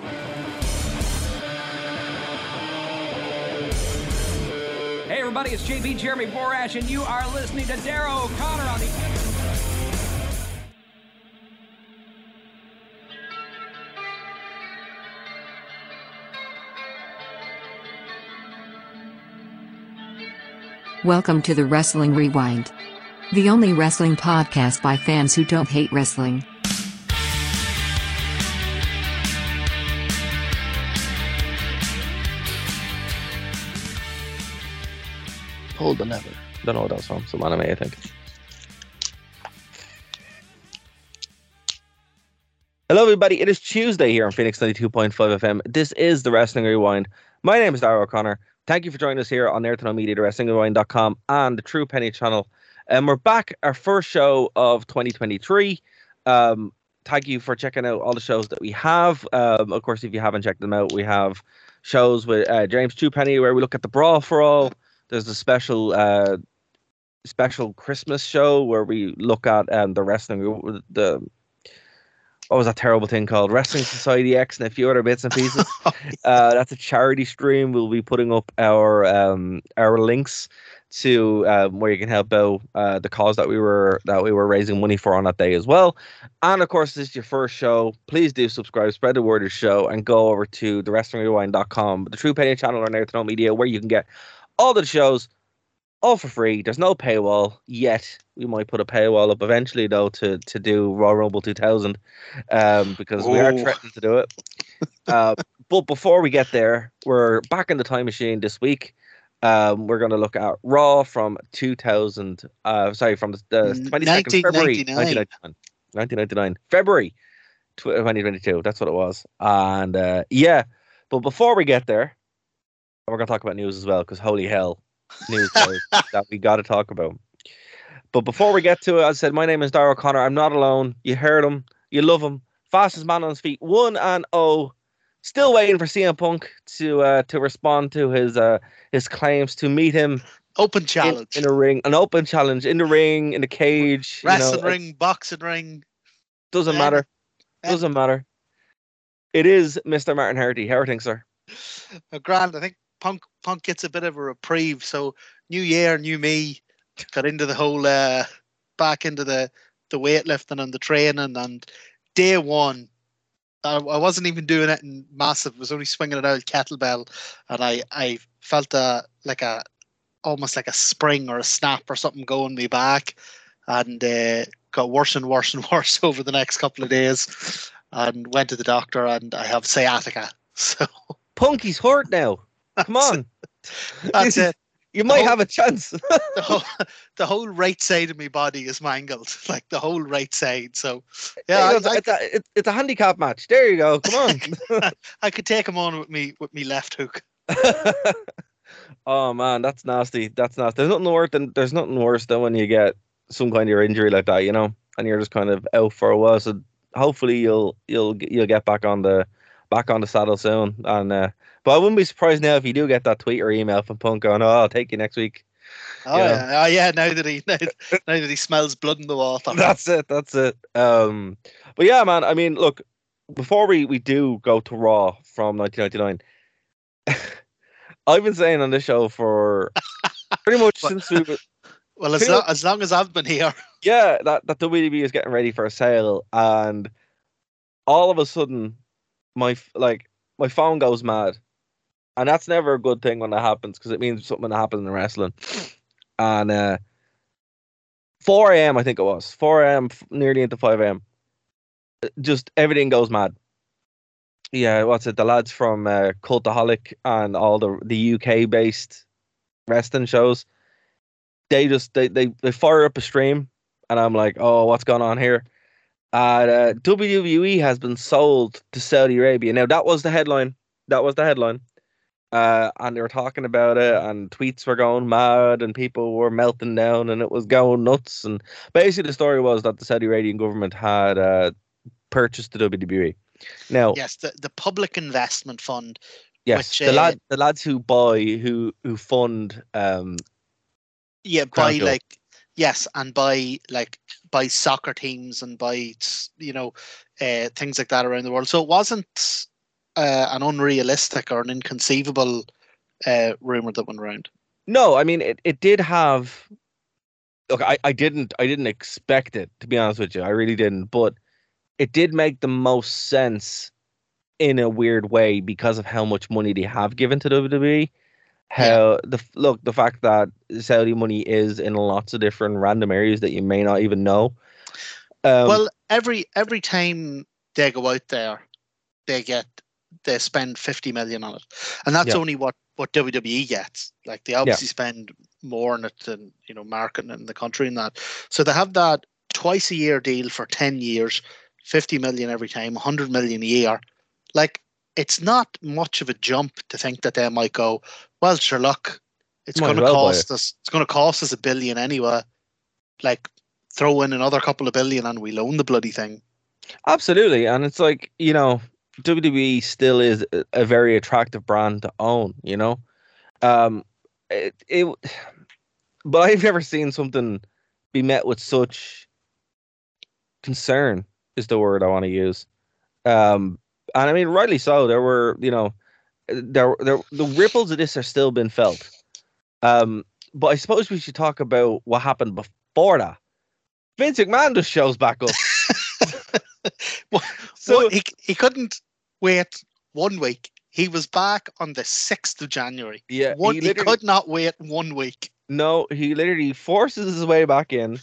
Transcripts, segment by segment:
Hey everybody, it's JB Jeremy Borash, and you are listening to Darrow O'Connor on the. Welcome to the Wrestling Rewind. The only wrestling podcast by fans who don't hate wrestling. Hold the Never. Don't know what that's from. Some anime, I think. Hello, everybody. It is Tuesday here on Phoenix 92.5 FM. This is the Wrestling Rewind. My name is Darrow O'Connor. Thank you for joining us here on Nerd to Know Media, the WrestlingRewind.com, and the True Penny channel. And we're back, our first show of 2023. Um, thank you for checking out all the shows that we have. Um, of course, if you haven't checked them out, we have shows with uh, James Penny where we look at the Brawl for All. There's a special uh, special Christmas show where we look at um, the wrestling the what was that terrible thing called Wrestling Society X and a few other bits and pieces. uh, that's a charity stream. We'll be putting up our um, our links to um, where you can help out uh, the cause that we were that we were raising money for on that day as well. And of course, this is your first show. Please do subscribe, spread the word of the show, and go over to the wrestlingrewind.com, the True Penny channel on Nerd to Know Media, where you can get all the shows all for free. There's no paywall yet. We might put a paywall up eventually, though, to to do Raw Rumble 2000, um, because we are threatening to do it. Uh, but before we get there, we're back in the time machine this week. Um, we're going to look at Raw from 2000. Uh, sorry, from the, the 22nd February 1999. 1999. 1999 February tw- 2022. That's what it was. And uh, yeah, but before we get there, we're going to talk about news as well because holy hell, news that we got to talk about. But before we get to it, as I said, my name is Darrell Connor. I'm not alone. You heard him. You love him. Fastest man on his feet. One and oh. Still waiting for CM Punk to uh, to respond to his uh, his claims to meet him Open challenge. in a ring, an open challenge in the ring, in the cage. you know, Wrestling ring, boxing ring. Doesn't Yeah. matter. Yeah. Doesn't matter. It is Mr. Martin Hardy. How are things, sir? Uh, grand. I think Punk Punk gets a bit of a reprieve. So new year, new me. Got into the whole uh back into the the weightlifting and the training and day one. I, I wasn't even doing it in massive. Was only swinging it out kettlebell, and I I felt a like a almost like a spring or a snap or something going me back, and uh, got worse and worse and worse over the next couple of days, and went to the doctor and I have sciatica. So Punky's hurt now. Come on. that's it. You might whole- have a chance. The whole, the whole right side of my body is mangled, like the whole right side. So Yeah, yeah, it's, I, it's a, it's, it's a handicap match. There you go. Come on. I could take him on with me with me left hook. oh man, that's nasty. That's nasty. There's nothing worse than there's nothing worse than when you get some kind of injury like that, you know, and you're just kind of out for a while. So hopefully you'll you'll you'll get back on the back on the saddle soon. And uh, but I wouldn't be surprised now if you do get that tweet or email from Punk going, "Oh, I'll take you next week." Oh Yeah. yeah, oh, yeah. Now that he now, now that he smells blood in the water. That's it. That's it. Um, but yeah, man. I mean, look. Before we we do go to Raw from 1999, I've been saying on this show for pretty much since we were, well, as, lo- as long as I've been here, yeah, that that WWE is getting ready for a sale, and all of a sudden, my like my phone goes mad, and that's never a good thing when that happens because it means something happened in wrestling. And uh, 4 a.m. I think it was 4 a.m. nearly into 5 a.m. Just everything goes mad. Yeah, what's it? The lads from uh, Cultaholic and all the the UK based wrestling shows. They just they, they they fire up a stream, and I'm like, oh, what's going on here? Uh, WWE has been sold to Saudi Arabia. Now that was the headline. That was the headline. Uh, and they were talking about it, and tweets were going mad, and people were melting down, and it was going nuts. And basically, the story was that the Saudi Arabian government had uh, purchased the WWE. Now, Yes, the, the Public Investment Fund. yes, which, the uh, lad, the lads who buy, who who fund, um, Yeah, by like yes, and by like by soccer teams and by you know uh, things like that around the world. So it wasn't uh, an unrealistic or an inconceivable uh, rumor that went around. No, I mean it, it did have look, I, I didn't I didn't expect it to be honest with you. I really didn't, but it did make the most sense in a weird way because of how much money they have given to WWE. How the look the fact that Saudi money is in lots of different random areas that you may not even know. Um, well, every every time they go out there, they get they spend fifty million on it, and that's Yeah. only what what WWE gets. Like they obviously spend more on it than you know marketing in the country and that. So they have that twice a year deal for ten years, fifty million every time, hundred million a year. Like it's not much of a jump to think that they might go. Well, sure, look, it's going to well cost us. It's going to cost us a billion anyway. Like throw in another couple of billion and we'll own the bloody thing. Absolutely, and it's like you know, WWE still is a- a very attractive brand to own. You know, um, it, it but I've never seen something be met with such concern. Is the word I want to use. Um, and I mean, rightly so. There were, you know, there, there, the ripples of this are still being felt. Um, but I suppose we should talk about what happened before that. Vince McMahon just shows back up. Well, So- well, he he couldn't wait one week. He was back on the sixth of January. Yeah, One, he he, could not wait one week. No, he literally forces his way back in,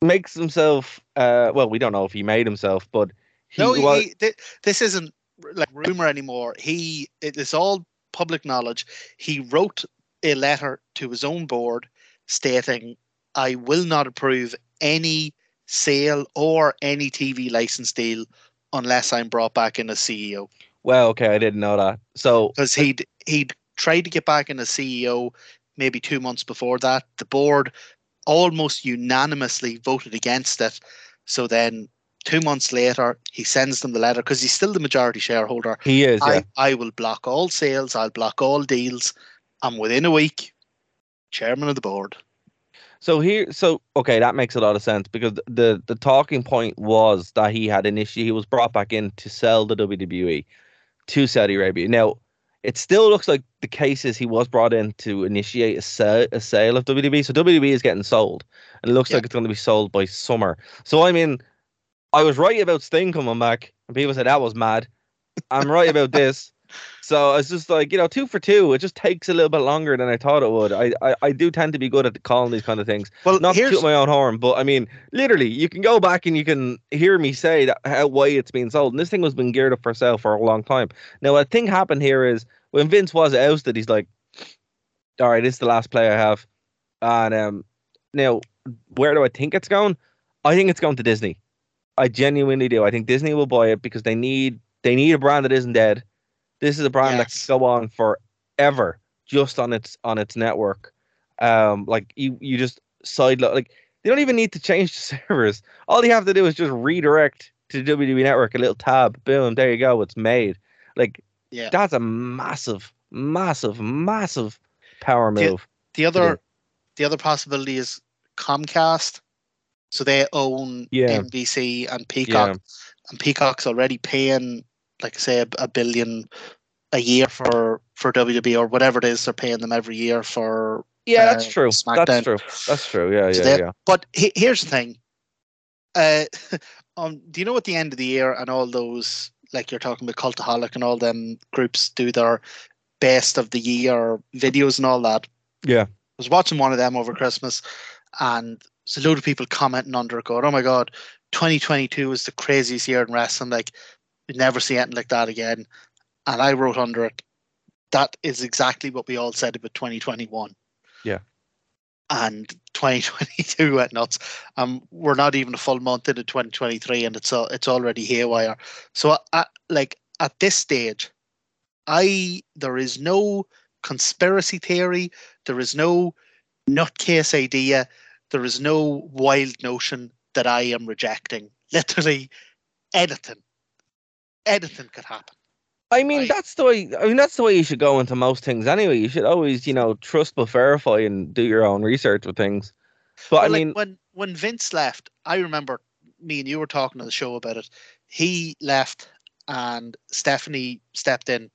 makes himself. Uh, well, we don't know if he made himself, but he no, he, was. he- thi- this isn't like rumor anymore. He it is all public knowledge. He wrote a letter to his own board stating, "I will not approve any sale or any TV license deal unless I'm brought back in as CEO." well, okay, I didn't know that. So because he'd he'd tried to get back in as CEO maybe two months before that. The board almost unanimously voted against it. So then two months later, he sends them the letter because he's still the majority shareholder. he is. Yeah. I, I will block all sales, I'll block all deals. And within a week, chairman of the board. So here, so okay, that makes a lot of sense because the the talking point was that he had initially he was brought back in to sell the WWE to Saudi Arabia. Now, it still looks like the case is he was brought in to initiate a sale, a sale of WWE. So WWE is getting sold, and it looks Yeah. like it's going to be sold by summer. So I mean, I was right about Sting coming back, and people said that was mad. I'm right about this. So it's just like you know, two for two. It just takes a little bit longer than I thought it would. I I, I do tend to be good at calling these kind of things. Well, Not to here's toot my own horn, but I mean, literally, you can go back and you can hear me say that how why it's being sold. And this thing was been geared up for sale for a long time. Now, a thing happened here is when Vince was ousted, he's like, "All right, this is the last play I have." And um, now, where do I think it's going? I think it's going to Disney. I genuinely do. I think Disney will buy it because they need they need a brand that isn't dead. This is a brand that Yes. can go on forever just on its on its network. Um, like you you just side like they don't even need to change the servers. All you have to do is just redirect to the WWE network, a little tab, boom, there you go, it's made. Like yeah. that's a massive, massive, massive power The- move. The other the other possibility is Comcast. So they own Yeah. NBC and Peacock. and Peacock's already paying, like I say, a, a billion a year for for WWE or whatever it is they're paying them every year for. Yeah, that's uh, true. SmackDown. That's true. That's true. Yeah, So yeah, yeah. But he, here's the thing. Uh, um, do you know at the end of the year and all those like you're talking about Cultaholic and all them groups do their best of the year videos and all that. Yeah. I was watching one of them over Christmas, and there's a load of people commenting under it, going, "Oh my god, 2022 is the craziest year in wrestling. Like, we never see anything like that again." And I wrote under it, "That is exactly what we all said about 2021." Yeah. and 2022 went nuts. Um, we're not even a full month into 2023, and it's all it's already haywire. So, at, like at this stage, I there is no conspiracy theory, there is no nutcase idea, there is no wild notion that I am rejecting. Literally, anything, anything could happen. I mean, Right. that's the way. I mean, that's the way you should go into most things. Anyway, you should always, you know, trust but verify and do your own research with things. But I Well, like, mean, when when Vince left, I remember me and you were talking on the show about it. He left, and Stephanie stepped in,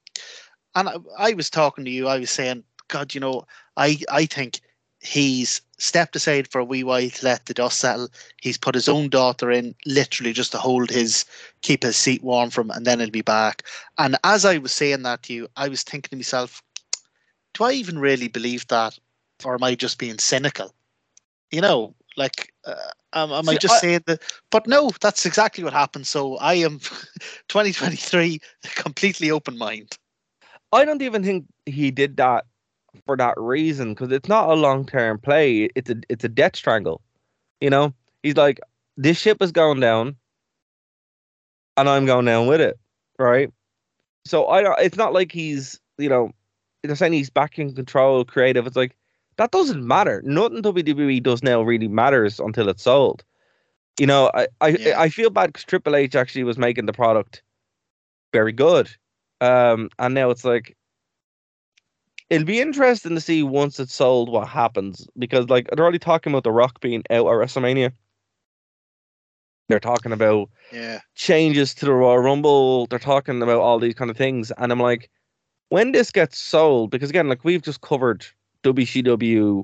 and I, I was talking to you. I was saying, God, you know, I I think he's stepped aside for a wee while to let the dust settle. He's put his own daughter in, literally just to hold his keep his seat warm from, and then he'll be back. And as I was saying that to you, I was thinking to myself, do I even really believe that, or am I just being cynical? You know, like, uh, am, am I just I- saying that? But no, that's exactly what happened. So I am 2023, completely open mind. I don't even think he did that for that reason because it's not a long term play. It's a it's a death strangle. You know, he's like, this ship is going down, and I'm going down with it, right? So I don't. It's not like he's you know, they're saying he's back in control, creative. It's like that doesn't matter. Nothing WWE does now really matters until it's sold. You know, I I, Yeah. I feel bad because Triple H actually was making the product very good. Um, and now it's like it'll be interesting to see once it's sold what happens because like they're already talking about the Rock being out at WrestleMania. They're talking about Yeah. changes to the Royal Rumble. They're talking about all these kind of things, and I'm like, when this gets sold, because again, like we've just covered WCW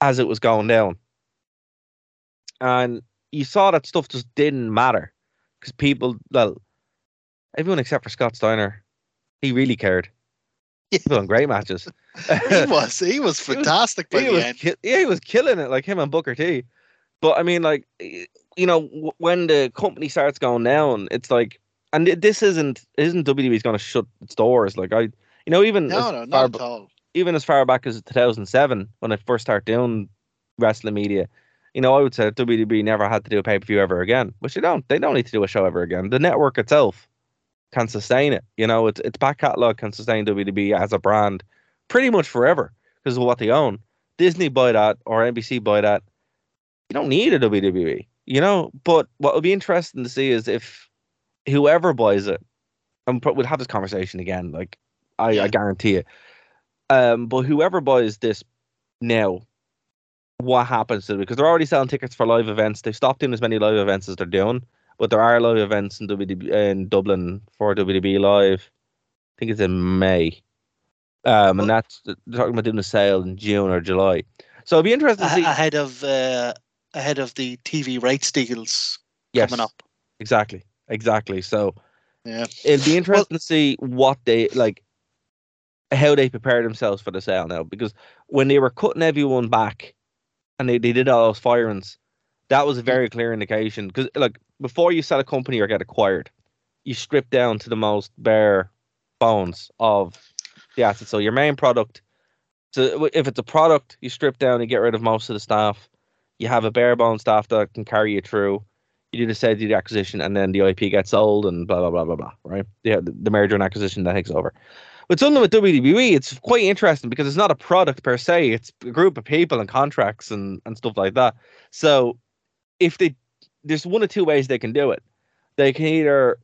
as it was going down, and you saw that stuff just didn't matter because people, well, everyone except for Scott Steiner, he really cared. He put on great matches. He was he was fantastic by he the was end. ki- yeah, he was killing it, like him and Booker T. But I mean, like, you know, when the company starts going down, it's like, and this isn't isn't WWE's going to shut its doors. Like I, you know, even No, as no, far not b- at all. even as far back as 2007 when I first started doing wrestling media, you know, I would say WWE never had to do a pay per view ever again, which they don't. They don't need to do a show ever again. The network itself can sustain it. You know, its its back catalog can sustain WWE as a brand pretty much forever because of what they own. Disney buy that or NBC buy that. You don't need a WWE, you know. But what would be interesting to see is if whoever buys it, and we'll have this conversation again. Like I, Yeah. I guarantee it. Um, but whoever buys this now, what happens to it? Because they're already selling tickets for live events. They've stopped doing as many live events as they're doing, but there are live events in WWE in Dublin for WWE Live. I think it's in May. Um, and that's they're talking about doing a sale in June or July. So it'd be interesting to see. ahead of uh, ahead of the TV rights deals yes, coming up. exactly, exactly. So Yeah. it'll be interesting to see what they like, how they prepare themselves for the sale now. Because when they were cutting everyone back, and they, they did all those firings, that was a very clear indication. Because like before you sell a company or get acquired, you strip down to the most bare bones of the. So your main product. So if it's a product, you strip down and get rid of most of the staff. You have a bare bone staff that can carry you through. You do the sale, do the acquisition, and then the IP gets sold and blah blah blah blah blah. Right? Yeah, the, merger and acquisition that takes over. But something with WWE, it's quite interesting because it's not a product per se. It's a group of people and contracts and, and stuff like that. So if they there's one or two ways they can do it. They can either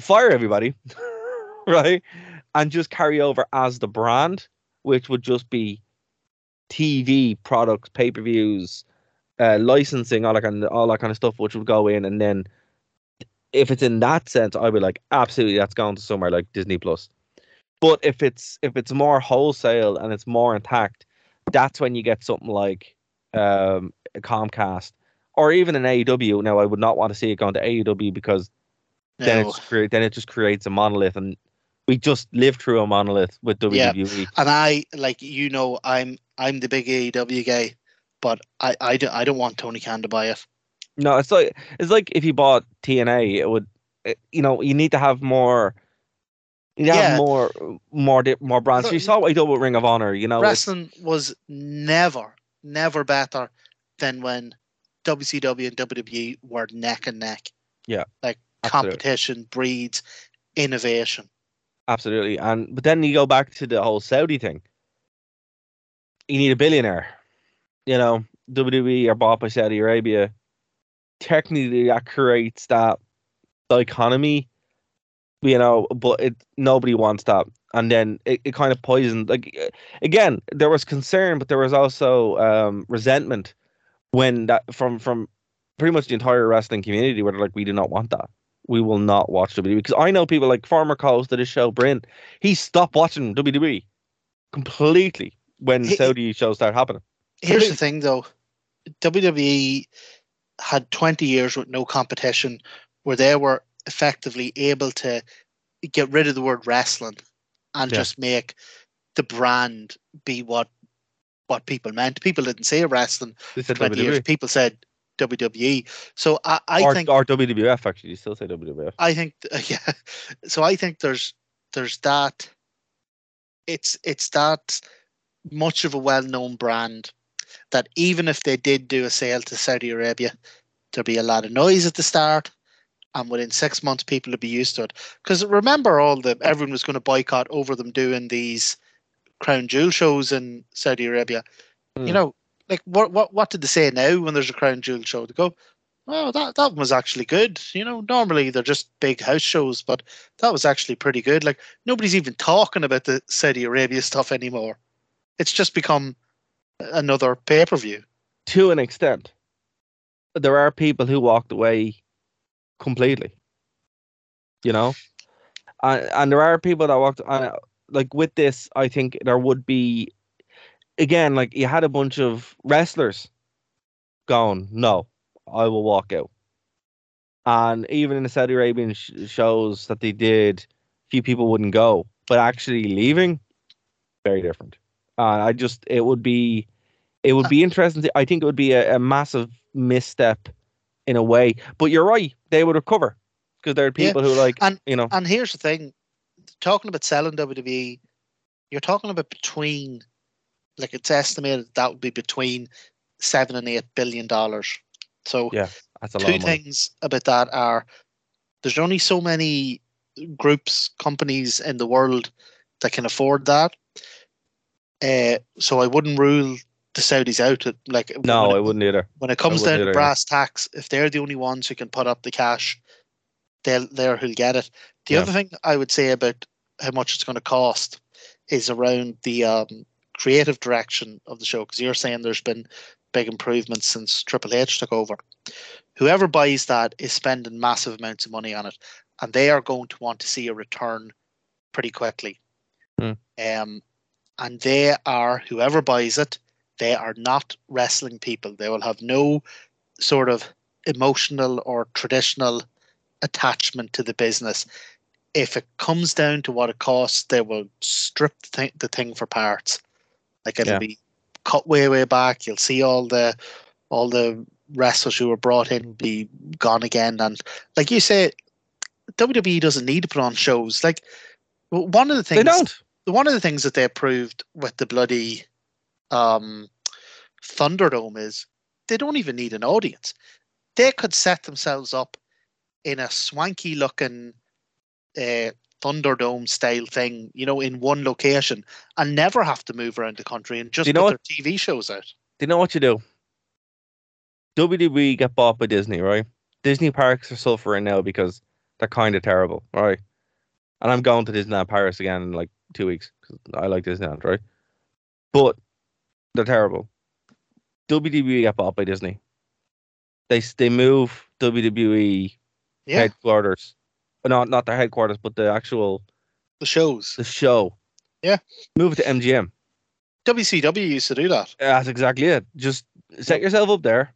fire everybody, right? And just carry over as the brand, which would just be TV products, pay-per-views, uh, licensing, all that kind of all that kind of stuff, which would go in, and then if it's in that sense, I'd be like, absolutely, that's going to somewhere like Disney Plus. But if it's if it's more wholesale and it's more intact, that's when you get something like um, Comcast or even an AEW. Now, I would not want to see it going to AEW because then No. it's then it just creates a monolith, and we just lived through a monolith with E. Yeah. WWE. And I like you know I'm I'm the big AEW guy, but I I don't I don't want Tony Khan to buy it. No, it's like it's like if you bought TNA, it would, it- you know, you need to have more. You Yeah. have more, more, more brands. Look, you saw what he did with Ring of Honor, you know. Wrestling was never never better than when WCW and WWE were neck and neck. Yeah, like absolutely. competition breeds innovation. Absolutely. And but then you go back to the whole Saudi thing. You need a billionaire. You know, WWE are bought by Saudi Arabia. Technically that creates that economy, you know, but it nobody wants that. And then it, it kind of poisoned like again, there was concern, but there was also um resentment when that from from pretty much the entire wrestling community where they're like, we do not want that we will not watch WWE because I know people like former co-host of this show, Bryn. He stopped watching WWE completely when He- Saudi shows started happening. Here's the thing, though: WWE had 20 years with no competition, where they were effectively able to get rid of the word wrestling and Yeah. just make the brand be what what people meant. People didn't say wrestling They for said 20 years. People said WWE. So I, I or, think or WWF actually. You still say WWF. I think yeah. So I think there's there's that. It's it's that much of a well-known brand that even if they did do a sale to Saudi Arabia, there'd be a lot of noise at the start, and within six months people would be used to it. Because remember, all the everyone was going to boycott over them doing these crown jewel shows in Saudi Arabia. Hmm. You know, like what what what did they say now when there's a crown jewel show? They go, oh, that that one was actually good. You know, normally they're just big house shows, but that was actually pretty good. Like nobody's even talking about the Saudi Arabia stuff anymore. It's just become another pay per view. To an extent, there are people who walked away completely. You know, and and there are people that walked. And uh, like with this, I think there would be, again, like you had a bunch of wrestlers going, no, I will walk out. And even in the Saudi Arabian sh- shows that they did, few people wouldn't go, but actually leaving, very different. Uh, I just, it would be, it would be interesting. To, I think it would be a, a massive misstep in a way. But you're right, they would recover because there are Yeah, people who like, and- you know, And here's the thing: talking about selling WWE, you're talking about between, like it's estimated that would be between seven and eight billion dollars. So Yeah, that's a lot two things about that are there's only so many groups, companies in the world that can afford that. Uh, so I wouldn't rule the Saudis out. It- Like No, when I wouldn't either. when it comes down to brass tacks, if they're the only ones who can put up the cash, they'll they're who'll get it. The Yeah. other thing I would say about how much it's going to cost is around the um, creative direction of the show because you're saying there's been big improvements since Triple H took over. Whoever buys that is spending massive amounts of money on it, and they are going to want to see a return pretty quickly. Hmm. Um, and they are whoever buys it, they are not wrestling people. They will have no sort of emotional or traditional attachment to the business. If it comes down to what it costs, they will strip the thing, the thing for parts. Like it'll Yeah. be cut way way back. You'll see all the all the wrestlers who were brought in be gone again. And like you say, WWE doesn't need to put on shows. Like one of the things They don't. one of the things that they proved with the bloody um, Thunderdome is they don't even need an audience. They could set themselves up in a swanky looking uh, Thunderdome style thing, you know, in one location and never have to move around the country and just You know put what- their TV shows out. Do you know what you do? WWE get bought by Disney, right? Disney parks are suffering now because they're kind of terrible, right? And I'm going to Disneyland Paris again in like two weeks because I like Disneyland, right? But they're terrible. WWE get bought by Disney. They they move WWE Yeah, headquarters, not not their headquarters, but the actual the shows. the show. Yeah. move it to MGM. WCW used to do that. That's exactly it. Just set yourself up there,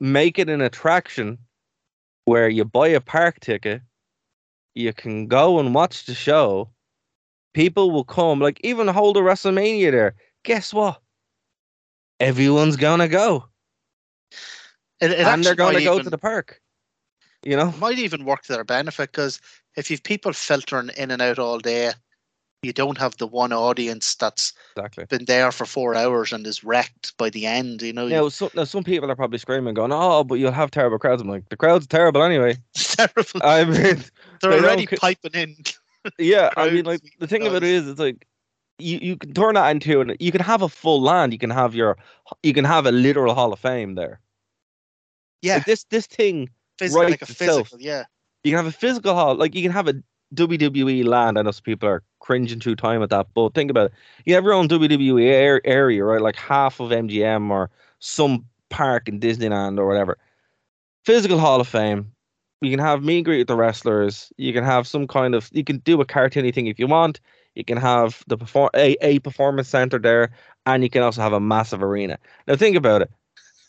make it an attraction where you buy a park ticket, you can go and watch the show. People will come, like even hold a WrestleMania there. Guess what? Everyone's gonna go, It, it and they're gonna go even- to the park. You know, might even work to their benefit because if you've people filtering in and out all day, you don't have the one audience that's Exactly. been there for four hours and is wrecked by the end. You know, Now, some, now, some people are probably screaming, going, "Oh, but you'll have terrible crowds." I'm like, the crowd's terrible anyway. terrible. I mean, They're they already piping in. yeah, I mean, like the thing of it is, it's like you you can turn that into and you can have a full land. You can have your, you can have a literal Hall of Fame there. Yeah, Like this this thing, physical, like a itself. physical. Yeah, you can have a physical hall. Like you can have a WWE land. I know some people are cringing through time at that, but think about it. You have your own WWE ar- area, right? Like half of MGM or some park in Disneyland or whatever. Physical Hall of Fame. You can have meet and greet with the wrestlers. You can have some kind of. You can do a cartoony thing if you want. You can have the perform a, a performance center there, and you can also have a massive arena. Now think about it.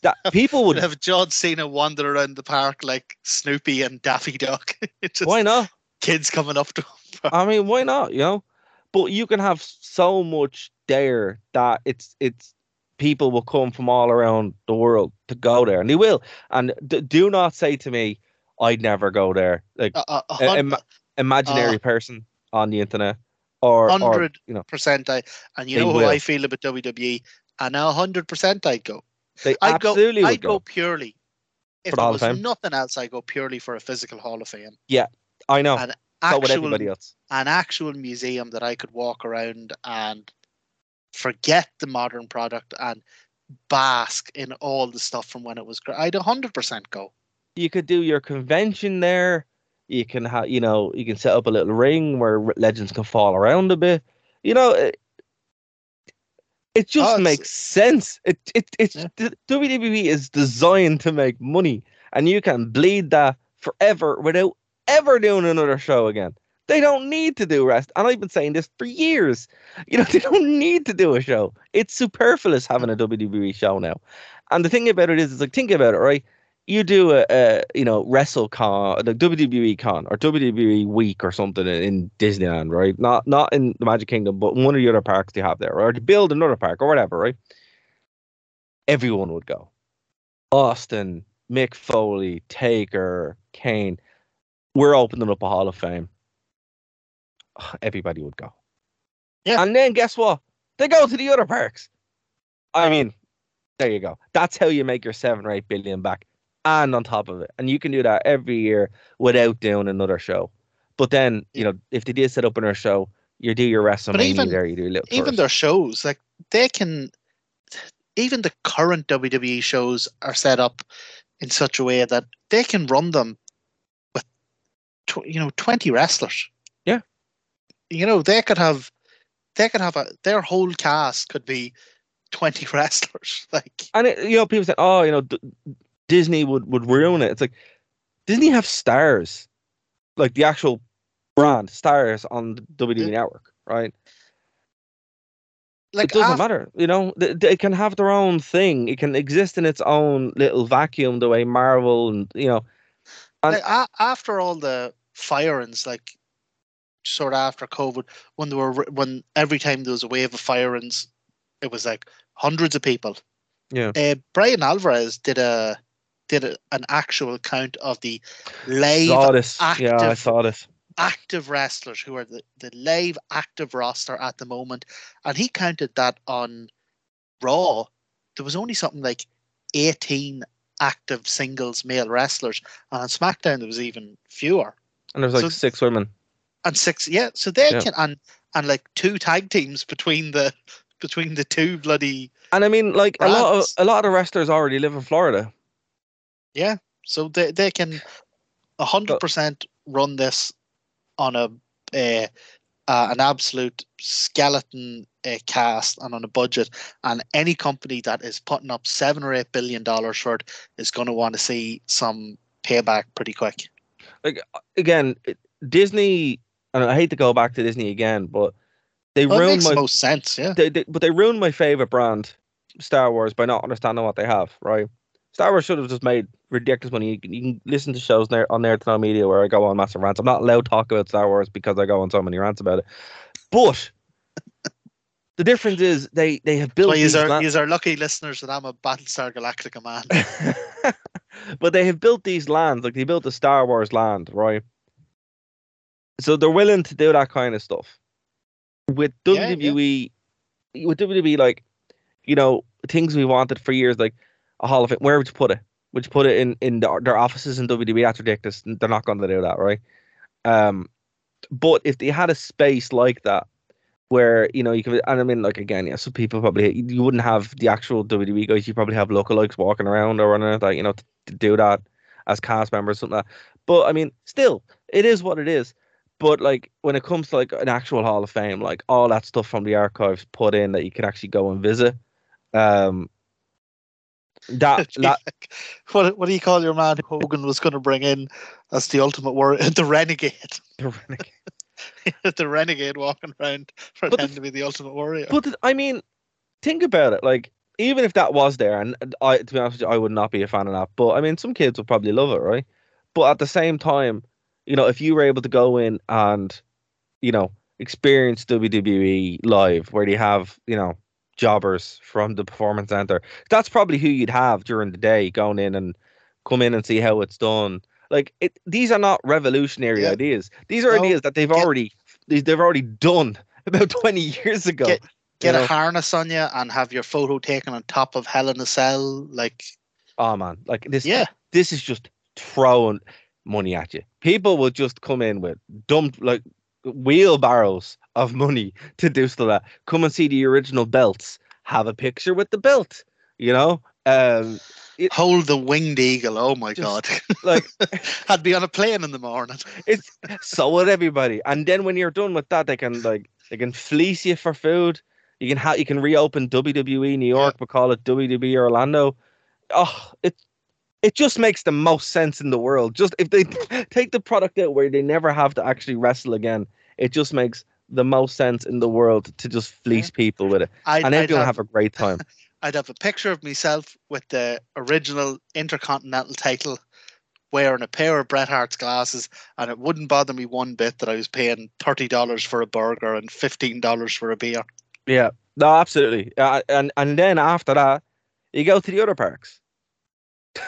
That people would have John Cena wander around the park like Snoopy and Daffy Duck. just Why not? kids coming up to him. I mean, why not? You know, but you can have so much there that it's it's people will come from all around the world to go there, and they will. And d- do not say to me, "I'd never go there." Like a- hun- ima- imaginary uh, person on the internet, or, or hundred you know, percent. I and you know how will. I feel about WWE, and a hundred percent I'd go. They I'd go. would I'd go, go. purely. If For the there Hall was Fame? nothing else, I go purely for a physical Hall of Fame, Yeah, I know. So would actual everybody else. an actual museum that I could walk around and forget the modern product and bask in all the stuff from when it was. gr- I'd hundred percent go. You could do your convention there. You can have, you know, you can set up a little ring where r- legends can fall around a bit. You know, it, it just Oh, makes sense. It it it's Yeah. the WWE is designed to make money, and you can bleed that forever without ever doing another show again. They don't need to do rest, and I've been saying this for years. You know, they don't need to do a show. It's superfluous having a WWE show now. And the thing about it is, it's like think about it, right? You do a, a you know WrestleCon, the WWE Con or WWE Week or something in, in Disneyland, right? Not not in the Magic Kingdom, but one of the other parks they have there, or to build another park or whatever, right? Everyone would go. Austin, Mick Foley, Taker, Kane. We're opening up a Hall of Fame. Everybody would go. Yeah. And then guess what? They go to the other parks. I mean, there you go. That's how you make your seven or eight billion back and on top of it. And you can do that every year without doing another show. But then, you know, if they did set up another show, you do your WrestleMania even- there, you do little Even tours. their shows, like they can. Even the current WWE shows are set up in such a way that they can run them with, tw- you know, twenty wrestlers. Yeah. You know, they could have, they could have a their whole cast could be twenty wrestlers. Like, And it, you know, people say, "Oh, you know, D- Disney would would ruin it." It's like Disney have stars, like the actual brand stars on the WWE Yeah. network, right? like it doesn't matter, you know. They, they can have their own thing. It can exist in its own little vacuum, the way Marvel and you know. And- like, after all the firings, like sort of after COVID, when there were when every time there was a wave of firings, it was like hundreds of people. Yeah. Uh, Bryan Alvarez did a did a, an actual count of the live saw this. Yeah, I active- saw this. active wrestlers who are the, the live active roster at the moment, and he counted that on Raw. There was only something like eighteen active singles male wrestlers, and on SmackDown there was even fewer. And there's like so- six women. And six, yeah. So they Yeah. can and and like two tag teams between the between the two bloody And I mean, like a lot of a lot of the wrestlers already live in Florida. Yeah. So they they can a hundred percent run this on a uh, uh, an absolute skeleton uh, cast and on a budget, and any company that is putting up seven or eight billion dollars for it is going to want to see some payback pretty quick. Like Again, Disney. And I hate to go back to Disney again, but they Well, ruined my most sense, yeah. they, they, but they ruined my favorite brand, Star Wars, by not understanding what they have. Right? Star Wars should have just made ridiculous money. You can, you can listen to shows there on Nerd to Know Media where I go on massive rants. I'm not allowed to talk about Star Wars because I go on so many rants about it. But the difference is they they have built Well, these are lan- these are lucky listeners that I'm a Battlestar Galactica man. but they have built these lands, like they built the Star Wars land, right? So they're willing to do that kind of stuff. with Yeah, yeah. WWE, with WWE, like you know things we wanted for years, like a Hall of Fame. Where would you put it? Would you put it in in the, their offices in WWE? That's ridiculous. They're not going to do that, right? Um, but if they had a space like that, where you know you could, and I mean, like again, yeah, some people probably you wouldn't have the actual WWE guys. You probably have lookalikes walking around or anything like that, you know, to, to do that as cast members, something like that. But I mean, still, it is what it is. But like when it comes to like an actual Hall of Fame, like all that stuff from the archives put in that you can actually go and visit. Um, that that what what do you call your man Hogan was going to bring in as the ultimate warrior, the renegade, the renegade the renegade walking around pretending to be the ultimate warrior. But th- I mean, think about it. Like, even if that was there, and and I, to be honest with you, I would not be a fan of that. But I mean, some kids would probably love it, right? But at the same time, you know, if you were able to go in and, you know, experience WWE live, where they have, you know, jobbers from the performance center, that's probably who you'd have during the day, going in and come in and see how it's done. Like, it, these are not revolutionary Yeah. ideas. These are No, ideas that they've get- already they've already done about twenty years ago. Get- Get a harness on you and have your photo taken on top of Hell in a Cell. Like, oh man, like this. yeah, this is just throwing money at you. People will just come in with dumb like wheelbarrows of money to do stuff like that. Come and see the original belts. Have a picture with the belt. You know, um, it, hold the winged eagle. Oh my god, like I'd be on a plane in the morning. it's so would everybody. And then when you're done with that, they can like they can fleece you for food. You can have you can reopen WWE New York, but call it WWE Orlando. Oh, it it just makes the most sense in the world. Just if they take the product out where they never have to actually wrestle again, it just makes the most sense in the world to just fleece people with it, I'd, and everyone have, have a great time. I'd have a picture of myself with the original Intercontinental title, wearing a pair of Bret Hart's glasses, and it wouldn't bother me one bit that I was paying thirty dollars for a burger and fifteen dollars for a beer. Yeah, no, absolutely. Uh, and and then after that, you go to the other parks.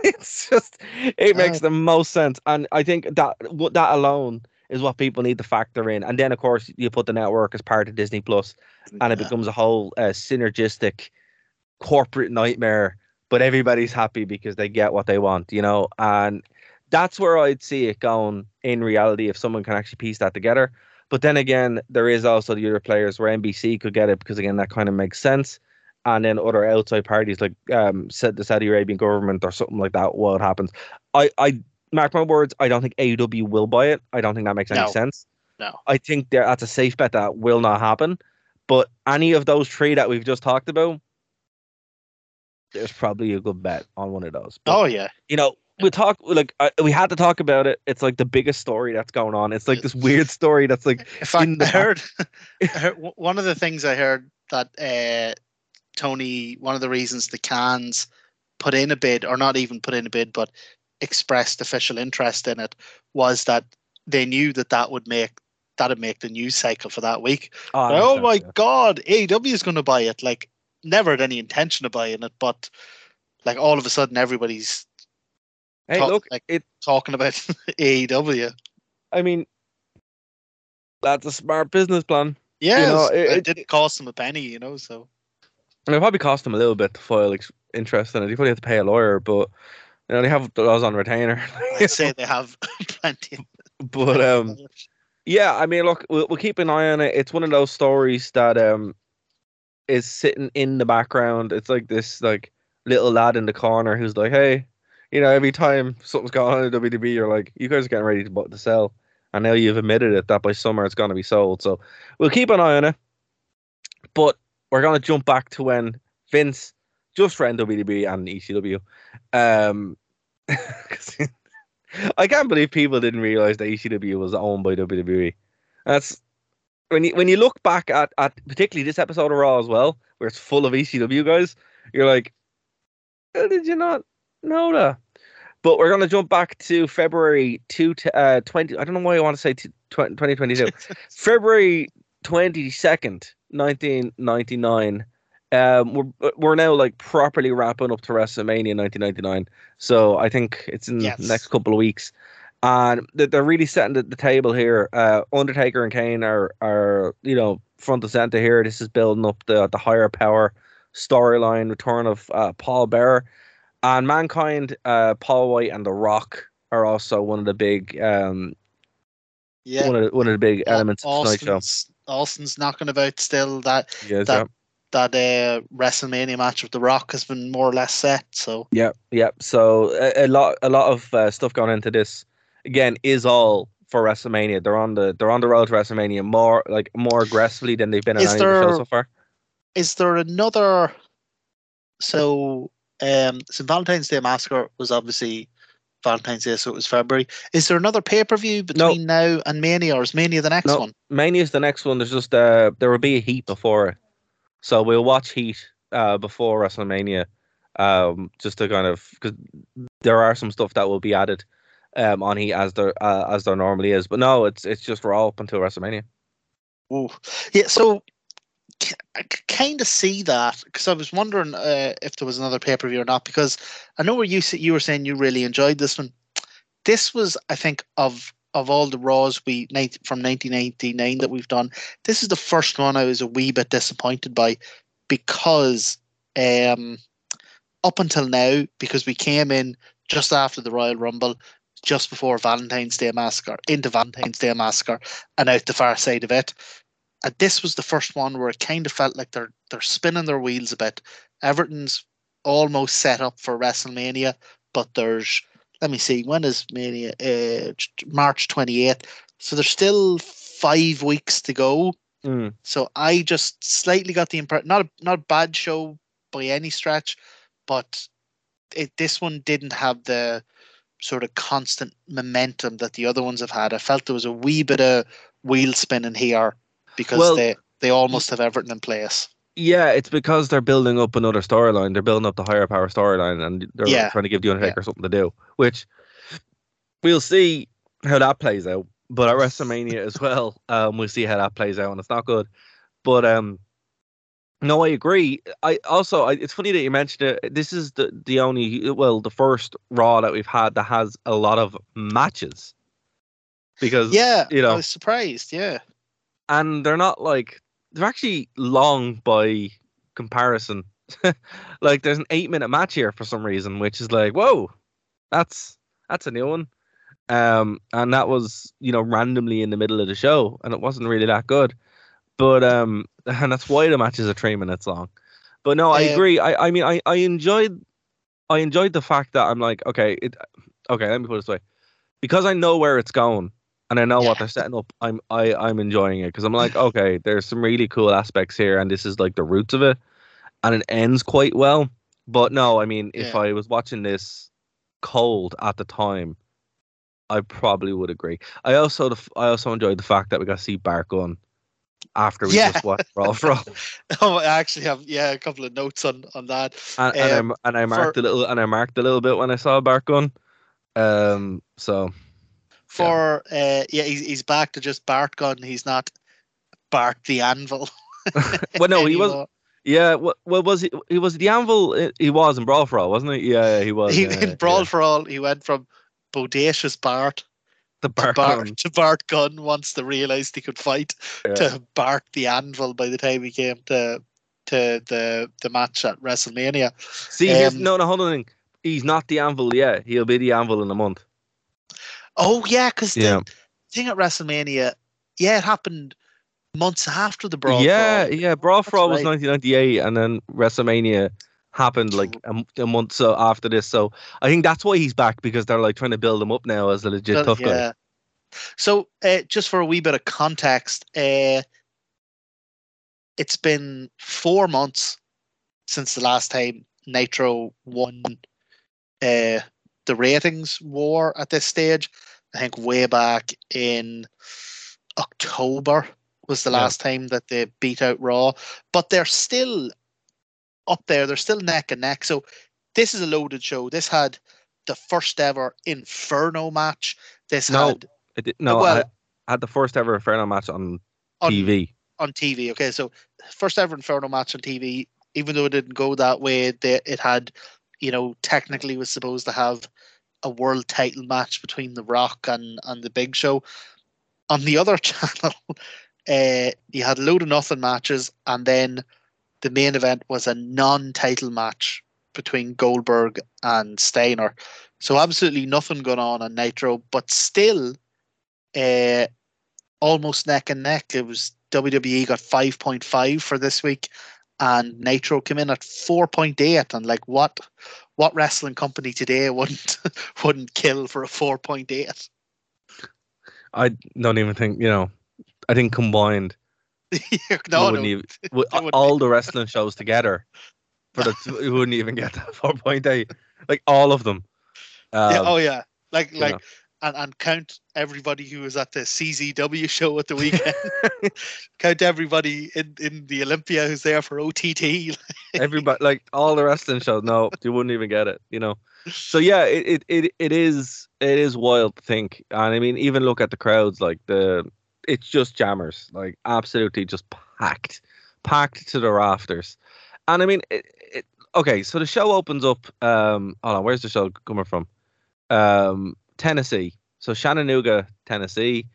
it's just it makes the most sense, and I think that what that alone is what people need to factor in. And then of course you put the network as part of Disney Plus, and it becomes a whole uh, synergistic corporate nightmare. But everybody's happy because they get what they want, you know, and that's where I'd see it going in reality if someone can actually piece that together. But then again, there is also the other players where NBC could get it because again that kind of makes sense. And then other outside parties like um said the Saudi Arabian government or something like that. What happens? I I mark my words. I don't think AEW will buy it. I don't think that makes any No. sense. No. I think there that's a safe bet that will not happen. But any of those three that we've just talked about, there's probably a good bet on one of those. But, Oh yeah, you know, we talk like uh, we had to talk about it. It's like the biggest story that's going on. It's like this weird story that's like In fact, in the I heard, I heard one of the things I heard that uh, Tony, one of the reasons the Khans put in a bid, or not even put in a bid, but expressed official interest in it, was that they knew that that would make that'd make the news cycle for that week. Oh, oh makes my yeah. god, AEW is going to buy it. Like, never had any intention of buying it, but like all of a sudden, everybody's Hey, talk- look, like, it. talking about AEW. I mean, that's a smart business plan. Yeah, know, it, it- it- didn't cost them a penny, you know. So it probably cost them a little bit to file ex- interest in it. You probably have to pay a lawyer, but you know they have those on retainer. I'd say they have plenty. but um, yeah, I mean, look, we'll, we'll keep an eye on it. It's one of those stories that um is sitting in the background. It's like this like little lad in the corner who's like, hey, you know, every time something's going on in WWE, you're like, you guys are getting ready to, to sell, and now you've admitted it that by summer it's going to be sold. So we'll keep an eye on it. But we're going to jump back to when Vince just ran WWE and ECW. Um, I can't believe people didn't realize that ECW was owned by WWE. That's when you when you look back at, at particularly this episode of Raw as well, where it's full of ECW guys, you're like, how did you not know that? But we're gonna jump back to February two to uh twenty. I don't know why I want to say twenty twenty two. February twenty second, nineteen ninety nine. Um, we're we're now like properly wrapping up to WrestleMania 1999. So I think it's in Yes. the next couple of weeks, and they- they're really setting the, the table here. Uh, Undertaker and Kane are are you know front and center here. This is building up the the higher power storyline. Return of uh, Paul Bearer and Mankind. Uh, Paul White and The Rock are also one of the big um Yeah. one of the, one of the big elements of tonight's show. Austin's, knocking about still. That Yes, that that uh, WrestleMania match with The Rock has been more or less set. So yeah, yeah. So a, a lot a lot of uh, stuff going into this. Again, is all for WrestleMania. They're on the they're on the road to WrestleMania more like more aggressively than they've been on Is any of the shows there- so far. is there another? So um, St Valentine's Day Massacre was obviously Valentine's Day, so it was February. Is there another pay per view between now and Mania, or is Mania the next No. one? Mania is the next one. There's just uh there will be a heat before it, so we'll watch heat uh before WrestleMania, um just to kind of because there are some stuff that will be added um on heat as there uh, as there normally is. But no, it's it's just Raw up until WrestleMania. Oh Yeah, so I kind of see that because I was wondering uh, if there was another pay per view or not. Because I know where you you were saying you really enjoyed this one. This was, I think, of of all the Raws we from 1999 that we've done, this is the first one I was a wee bit disappointed by because um, up until now, because we came in just after the Royal Rumble, just before Valentine's Day Massacre, into Valentine's Day Massacre, and out the far side of it. And this was the first one where it kind of felt like they're they're spinning their wheels a bit. Everton's almost set up for WrestleMania, but there's let me see when is Mania? Uh, March twenty eighth. So there's still five weeks to go. Mm. So I just slightly got the impression not a, not a bad show by any stretch, but it, this one didn't have the sort of constant momentum that the other ones have had. I felt there was a wee bit of wheel spinning here because Well, they they almost have everything in place. Yeah, it's because they're building up another storyline. They're building up the higher power storyline, and they're Yeah. trying to give the Undertaker something to do. Which we'll see how that plays out. But at WrestleMania as well, um, we'll see how that plays out, and it's not good. But um, no, I agree. I also, I, it's funny that you mentioned it. This is the the only, well, the first Raw that we've had that has a lot of matches. Because Yeah, you know- I was surprised. Yeah, and they're not like they're actually long by comparison. like there's an eight minute match here for some reason, which is like, whoa, that's that's a new one. Um, and that was you know randomly in the middle of the show, and it wasn't really that good. But um, and that's why the matches are three minutes long. But no, I agree. I I mean, I I enjoyed I enjoyed the fact that I'm like, okay, it okay. Let me put it this way, because I know where it's going and I know what they're setting up. I'm I I'm enjoying it because I'm like, okay, there's some really cool aspects here, and this is like the roots of it, and it ends quite well. But no, I mean, if I was watching this cold at the time, I probably would agree. I also I also enjoyed the fact that we got to see Bart Gunn after we Yeah. just watched Raw for oh, I actually have yeah a couple of notes on on that. and, and, I, Um, and I marked for- a little and I marked a little bit when I saw Bart Gunn. Um, so For uh, yeah, he's he's back to just Bart Gunn. He's not Bart the Anvil. well, no, he was. Yeah, what well, was he? He was the Anvil. uh, He was in Brawl for All, wasn't he? Yeah, yeah, he was. He, yeah, in Brawl yeah. for All, he went from bodacious Bart the to Bart Bart, to Bart Gunn once they realised he could fight Yeah. to Bart the Anvil by the time he came to to the the match at WrestleMania. See, um, no, no, hold on. He's not the Anvil yet. He'll be the Anvil in a month. Oh yeah, because Yeah. the thing at WrestleMania, yeah, it happened months after the Brawl. yeah, All. yeah. Brawl That's All was right. 1998, and then WrestleMania happened like a month so after this. So I think that's why he's back because they're like trying to build him up now as a legit tough guy. So, uh, just for a wee bit of context, uh, it's been four months since the last time Nitro won uh, the ratings war at this stage. I think way back in October was the Yeah. last time that they beat out Raw, but they're still up there. They're still neck and neck. So this is a loaded show. This had the first ever Inferno match. This No, had I did, no, well- I had the first ever Inferno match on, on TV. on TV. Okay, so first ever Inferno match on TV. Even though it didn't go that way, they, it had, you know, technically was supposed to have a world title match between The Rock and and the Big Show. On the other channel, uh, you had a load of nothing matches, and then the main event was a non-title match between Goldberg and Steiner. So absolutely nothing going on on Nitro, but still, uh, almost neck and neck. It was WWE got five point five for this week, and Nitro came in at four point eight. And like, what, what wrestling company today wouldn't wouldn't kill for a four point eight? I don't even think you know. I think combined, no, wouldn't no. even, all the wrestling shows together, for the we wouldn't even get that four point eight. Like all of them. Um, yeah, oh yeah, like you like, know. And and count everybody who was at the CZW show at the weekend. count everybody in in the Olympia who's there for OTT. everybody like all the wrestling shows no you wouldn't even get it you know so yeah it, it it it is it is wild to think and i mean even look at the crowds like the it's just jammers like absolutely just packed packed to the rafters and i mean it, it okay so the show opens up um hold on where's the show coming from um tennessee. So chattanooga tennessee.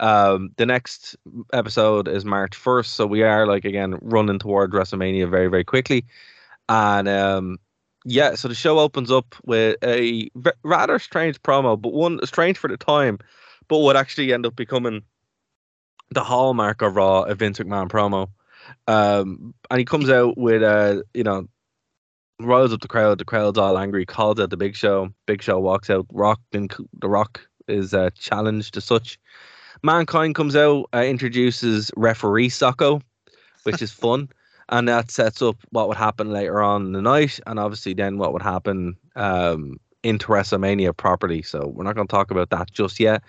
Um the next episode is march 1st so we are like again running toward wrestlemania very very quickly. And um yeah so the show opens up with a rather strange promo but one strange for the time but would actually end up becoming the hallmark of raw a vince mcmahon promo. Um and he comes out with uh you know riles up the crowd the crowd's all angry calls out the big show big show walks out rock and the rock is uh, challenged to such Mankind comes out, uh, introduces referee Socko, which is fun, and that sets up what would happen later on in the night, and obviously then what would happen um, into WrestleMania properly. So we're not going to talk about that just yet.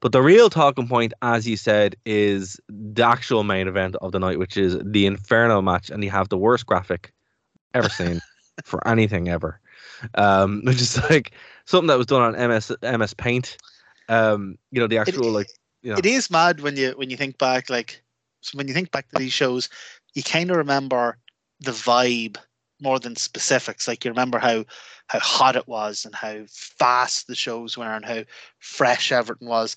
But the real talking point, as you said, is the actual main event of the night, which is the Inferno match, and you have the worst graphic ever seen for anything ever, um, which is like something that was done on MS MS Paint. Um, you know the actual like you know It is mad when you when you think back, like so when you think back to these shows, you kind of remember the vibe more than specifics. Like you remember how how hot it was and how fast the shows were and how fresh everything was.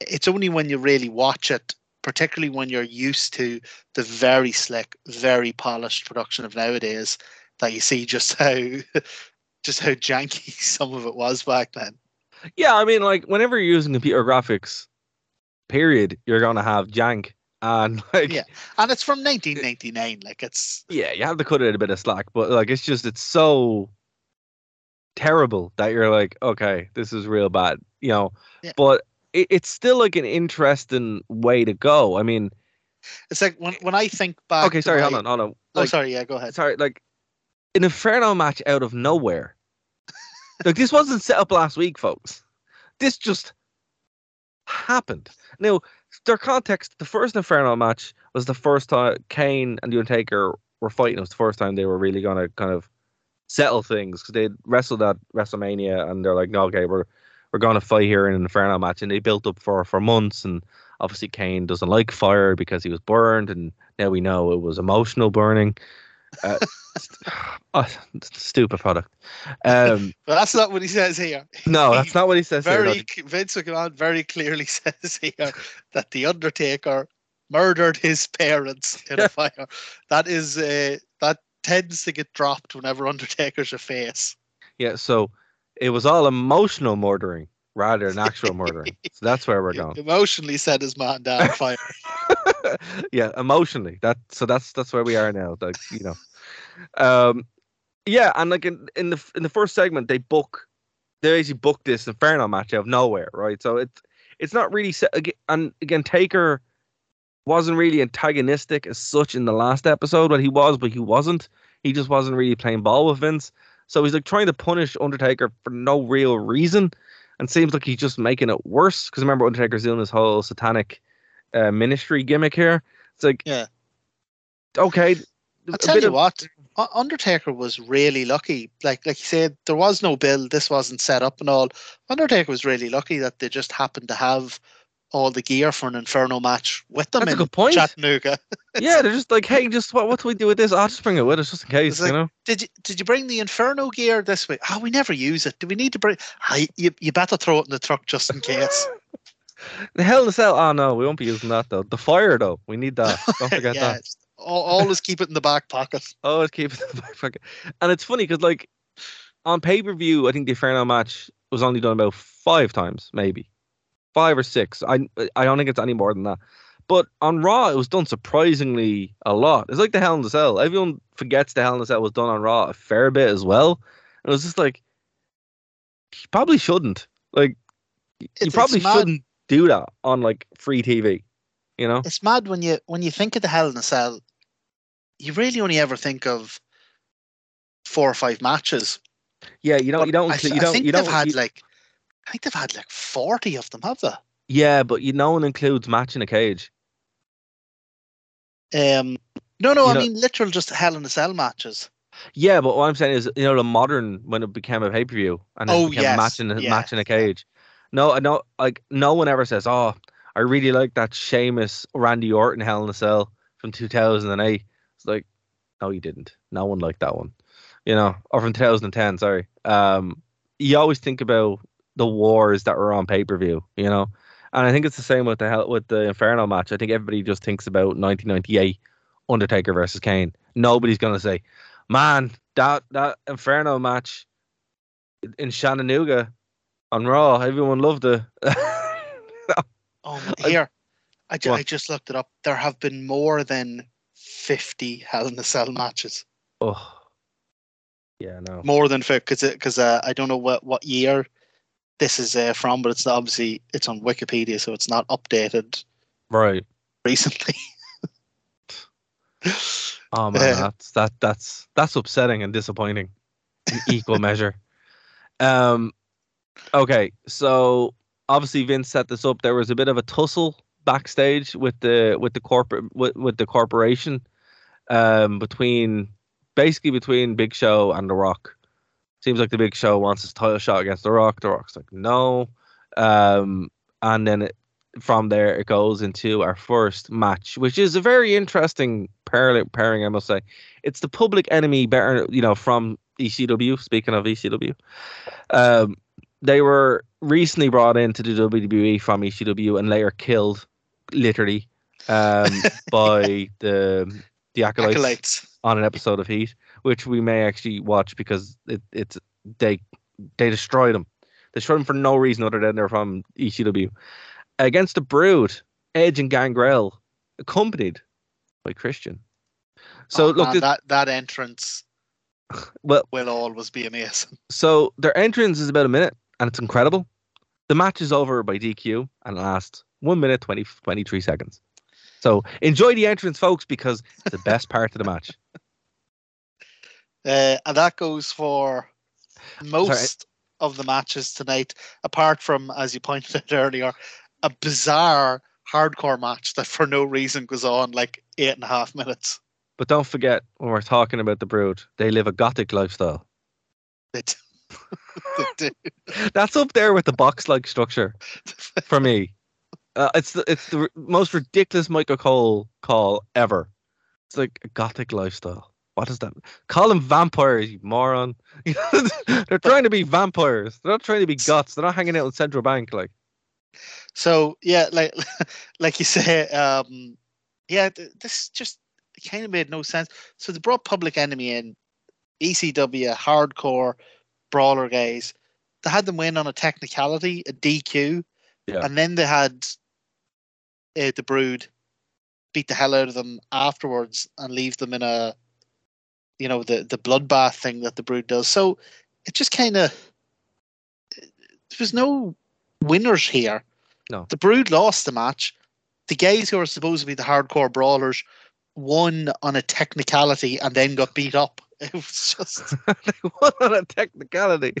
It's only when you really watch it, particularly when you're used to the very slick, very polished production of nowadays, that you see just how just how janky some of it was back then. Yeah, I mean, like whenever you're using computer graphics, period, you're gonna have jank, and like, Yeah. And it's from 1999. Like it's yeah, you have to cut it a bit of slack, but like it's just it's so terrible that you're like, okay, this is real bad, you know. Yeah. But it, it's still like an interesting way to go. I mean, it's like when when I think back. okay, sorry, hold my- on, hold on. Oh, sorry. Yeah, go ahead. sorry, like an inferno match out of nowhere. like this wasn't set up last week, folks. This just happened. Now, their context: the first inferno match was the first time Kane and the Undertaker were fighting. It was the first time they were really gonna kind of settle things because they wrestled at WrestleMania, and they're like, "No, okay, we're we're gonna fight here in an inferno match," and they built up for for months and. Obviously, Kane doesn't like fire because he was burned, and now we know it was emotional burning. Uh, oh, stupid product. Um, But that's not what he says here. no, that's not what he says. here, Very c- Vince McMahon very clearly says here that the Undertaker murdered his parents in a fire. That is uh, that tends to get dropped whenever Undertaker's a face. Yeah, so it was all emotional murdering rather than actual murdering. So that's where we're going. Emotionally set his man down on fire. yeah, emotionally. That so that's that's where we are now. Like you know, um, yeah, and like in, in the in the first segment, they book they basically book this Inferno match out of nowhere, right? So it's it's not really set. And again, Taker wasn't really antagonistic as such in the last episode. Well, he was, but he wasn't. He just wasn't really playing ball with Vince. So he's like trying to punish Undertaker for no real reason, and seems like he's just making it worse. Because remember, Undertaker's doing this whole satanic uh, ministry gimmick here. It's like, Yeah. okay. I'll tell you of- what, Undertaker was really lucky. Like like you said, there was no build. This wasn't set up and all. Undertaker was really lucky that they just happened to have all the gear for an Inferno match with them That's a good point. Chattanooga. yeah, they're just like, hey, just what, what do we do with this? I'll just bring it with us just in case, like- you know? Did you did you bring the Inferno gear this week? Oh, we never use it. Do we need to bring? Ah, you, you better throw it in the truck just in case. The hell in the cell. Oh no, we won't be using that though. The fire though, we need that. Don't forget yeah, that. always keep it in the back pocket. Always keep it in the back pocket. And it's funny because like on pay per view, I think the Inferno match was only done about five times, maybe five or six. I I don't think it's any more than that. But on Raw, it was done surprisingly a lot. It's like the Hell in the Cell. Everyone forgets the Hell in the Cell was done on Raw a fair bit as well. And it was just like, you probably shouldn't. Like, you It's- probably it's shouldn't do that on like free TV. You know? It's mad when you when you think of the Hell in a Cell, you really only ever think of four or five matches. Yeah, you don't. But You don't. I, th- you don't. think You they've don't. had like, I think they've had like forty of them, have they? yeah, but you no one includes match in a cage. Um, no, no, You I know- mean literal just Hell in a Cell matches. Yeah, but what I'm saying is, you know, the modern when it became a pay per view and it Oh, became yes, a match in a yeah, match in a cage. No, I know, like no one ever says, "Oh, I really like that Sheamus Randy Orton Hell in a Cell from 2008." It's like, no, you didn't. No one liked that one, you know, or from 2010. Sorry. Um, you always think about the wars that were on pay per view, you know, and I think it's the same with the hell with the Inferno match. I think everybody just thinks about 1998 Undertaker versus Kane. Nobody's gonna say, man, that that Inferno match in Chattanooga on Raw, everyone loved it. Oh, I- here, I, ju- I just looked it up. There have been more than fifty Hell in a Cell matches. oh, yeah, no, More than fifty, because because uh, I don't know what what year this is uh, from, but it's obviously it's on Wikipedia, so it's not updated right. recently. Oh man, that's that that's that's upsetting and disappointing in equal measure. Um, okay, so obviously Vince set this up. There was a bit of a tussle backstage with the with the corporate with, with the corporation, um, between basically between Big Show and The Rock. Seems like the Big Show wants his title shot against The Rock. The Rock's like no, um, and then it, from there it goes into our first match, which is a very interesting pair, pairing, I must say. It's the Public Enemy, better you know, from ECW. Speaking of ECW, um, they were recently brought into the WWE from ECW and later killed, literally, um, by the the acolytes, Acolytes. on an episode of Heat, which we may actually watch because it, it's they they destroyed them. They destroyed them for no reason other than they're from ECW. Against the Brood, Edge and Gangrel, accompanied by Christian. So Oh, look, man, th- that that entrance well, will always be amazing. so their entrance is about a minute and it's incredible. The match is over by DQ and it lasts one minute 20, 23 seconds. So enjoy the entrance, folks, because it's the best part of the match. Uh, and that goes for most of the matches tonight, apart from, as you pointed out earlier, a bizarre hardcore match that for no reason goes on like eight and a half minutes. But don't forget when we're talking about the Brood, they live a gothic lifestyle. They do. That's up there with the box-like structure for me. Uh, it's the it's the r- most ridiculous Michael Cole call ever. It's like a gothic lifestyle. What is that? Call them vampires, you moron. They're trying to be vampires. They're not trying to be guts. They're not hanging out in Central Bank like. So yeah, like like you say, um, yeah, th- this just kind of made no sense. So they brought Public Enemy in, ECW hardcore brawler guys. They had them win on a technicality, a DQ, Yeah. and then they had uh, the Brood beat the hell out of them afterwards and leave them in a, you know, the the bloodbath thing that the Brood does. So it just kind of there was no winners here. No. The Brood lost the match. The guys who are supposed to be the hardcore brawlers won on a technicality and then got beat up. It was just, what on a technicality?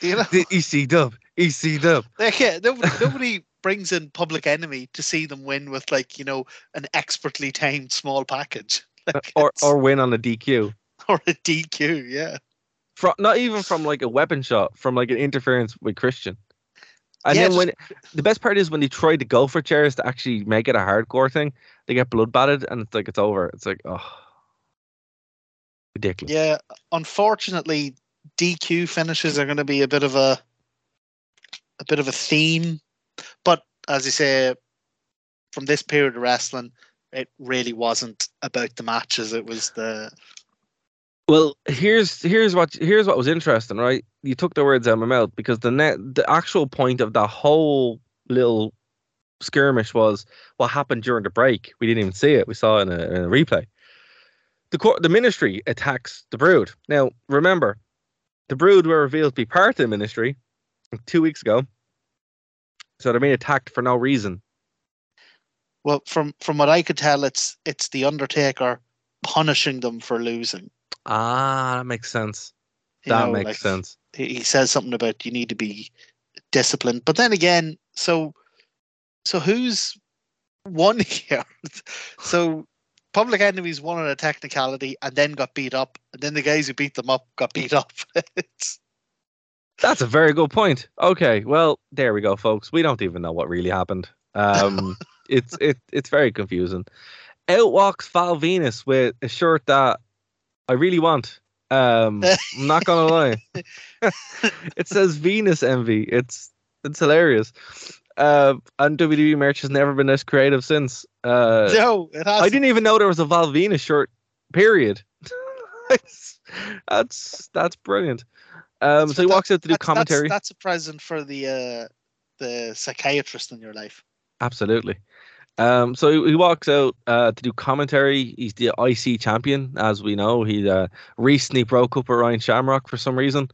Do you know, The EC dub, EC dub. like, yeah, nobody, nobody brings in Public Enemy to see them win with like you know an expertly timed small package, like or or win on a DQ. or a DQ. Yeah, From not even from like a weapon shot, from like an interference with Christian. And Yeah, then just- when the best part is when they try to go for chairs to actually make it a hardcore thing, they get blood batted and it's like it's over. It's like oh, ridiculous. Yeah, unfortunately, DQ finishes are going to be a bit of a a bit of a theme. But as you say, from this period of wrestling, it really wasn't about the matches. It was the Well, here's here's what here's what was interesting, right? You took the words out of my mouth because the net the actual point of that whole little skirmish was what happened during the break. We didn't even see it. We saw it in a, in a replay. The court, the ministry attacks the Brood. Now, remember, the Brood were revealed to be part of the ministry two weeks ago, so they're being attacked for no reason. well from from what I could tell, it's it's the Undertaker punishing them for losing. Ah, that makes sense. You That know, makes like, sense. He says something about you need to be disciplined, but then again, so so who's won here? so Public Enemies won on a technicality and then got beat up, and then the guys who beat them up got beat up. That's a very good point. Okay, well, there we go, folks. We don't even know what really happened. Um, it's it it's very confusing. Out walks Val Venis with a shirt that I really want. Um, I'm not gonna lie. it says Venus Envy. It's it's hilarious. Uh, and WWE merch has never been this creative since. Uh, no, it has. I didn't even know there was a Val Venis shirt. Period. that's, that's brilliant. Um, so he walks out to do that's, commentary. That's, that's a present for the uh, the psychiatrist in your life. Absolutely. Um, so he, he walks out uh, to do commentary. He's the IC champion, as we know. He uh, recently broke up with Ryan Shamrock for some reason,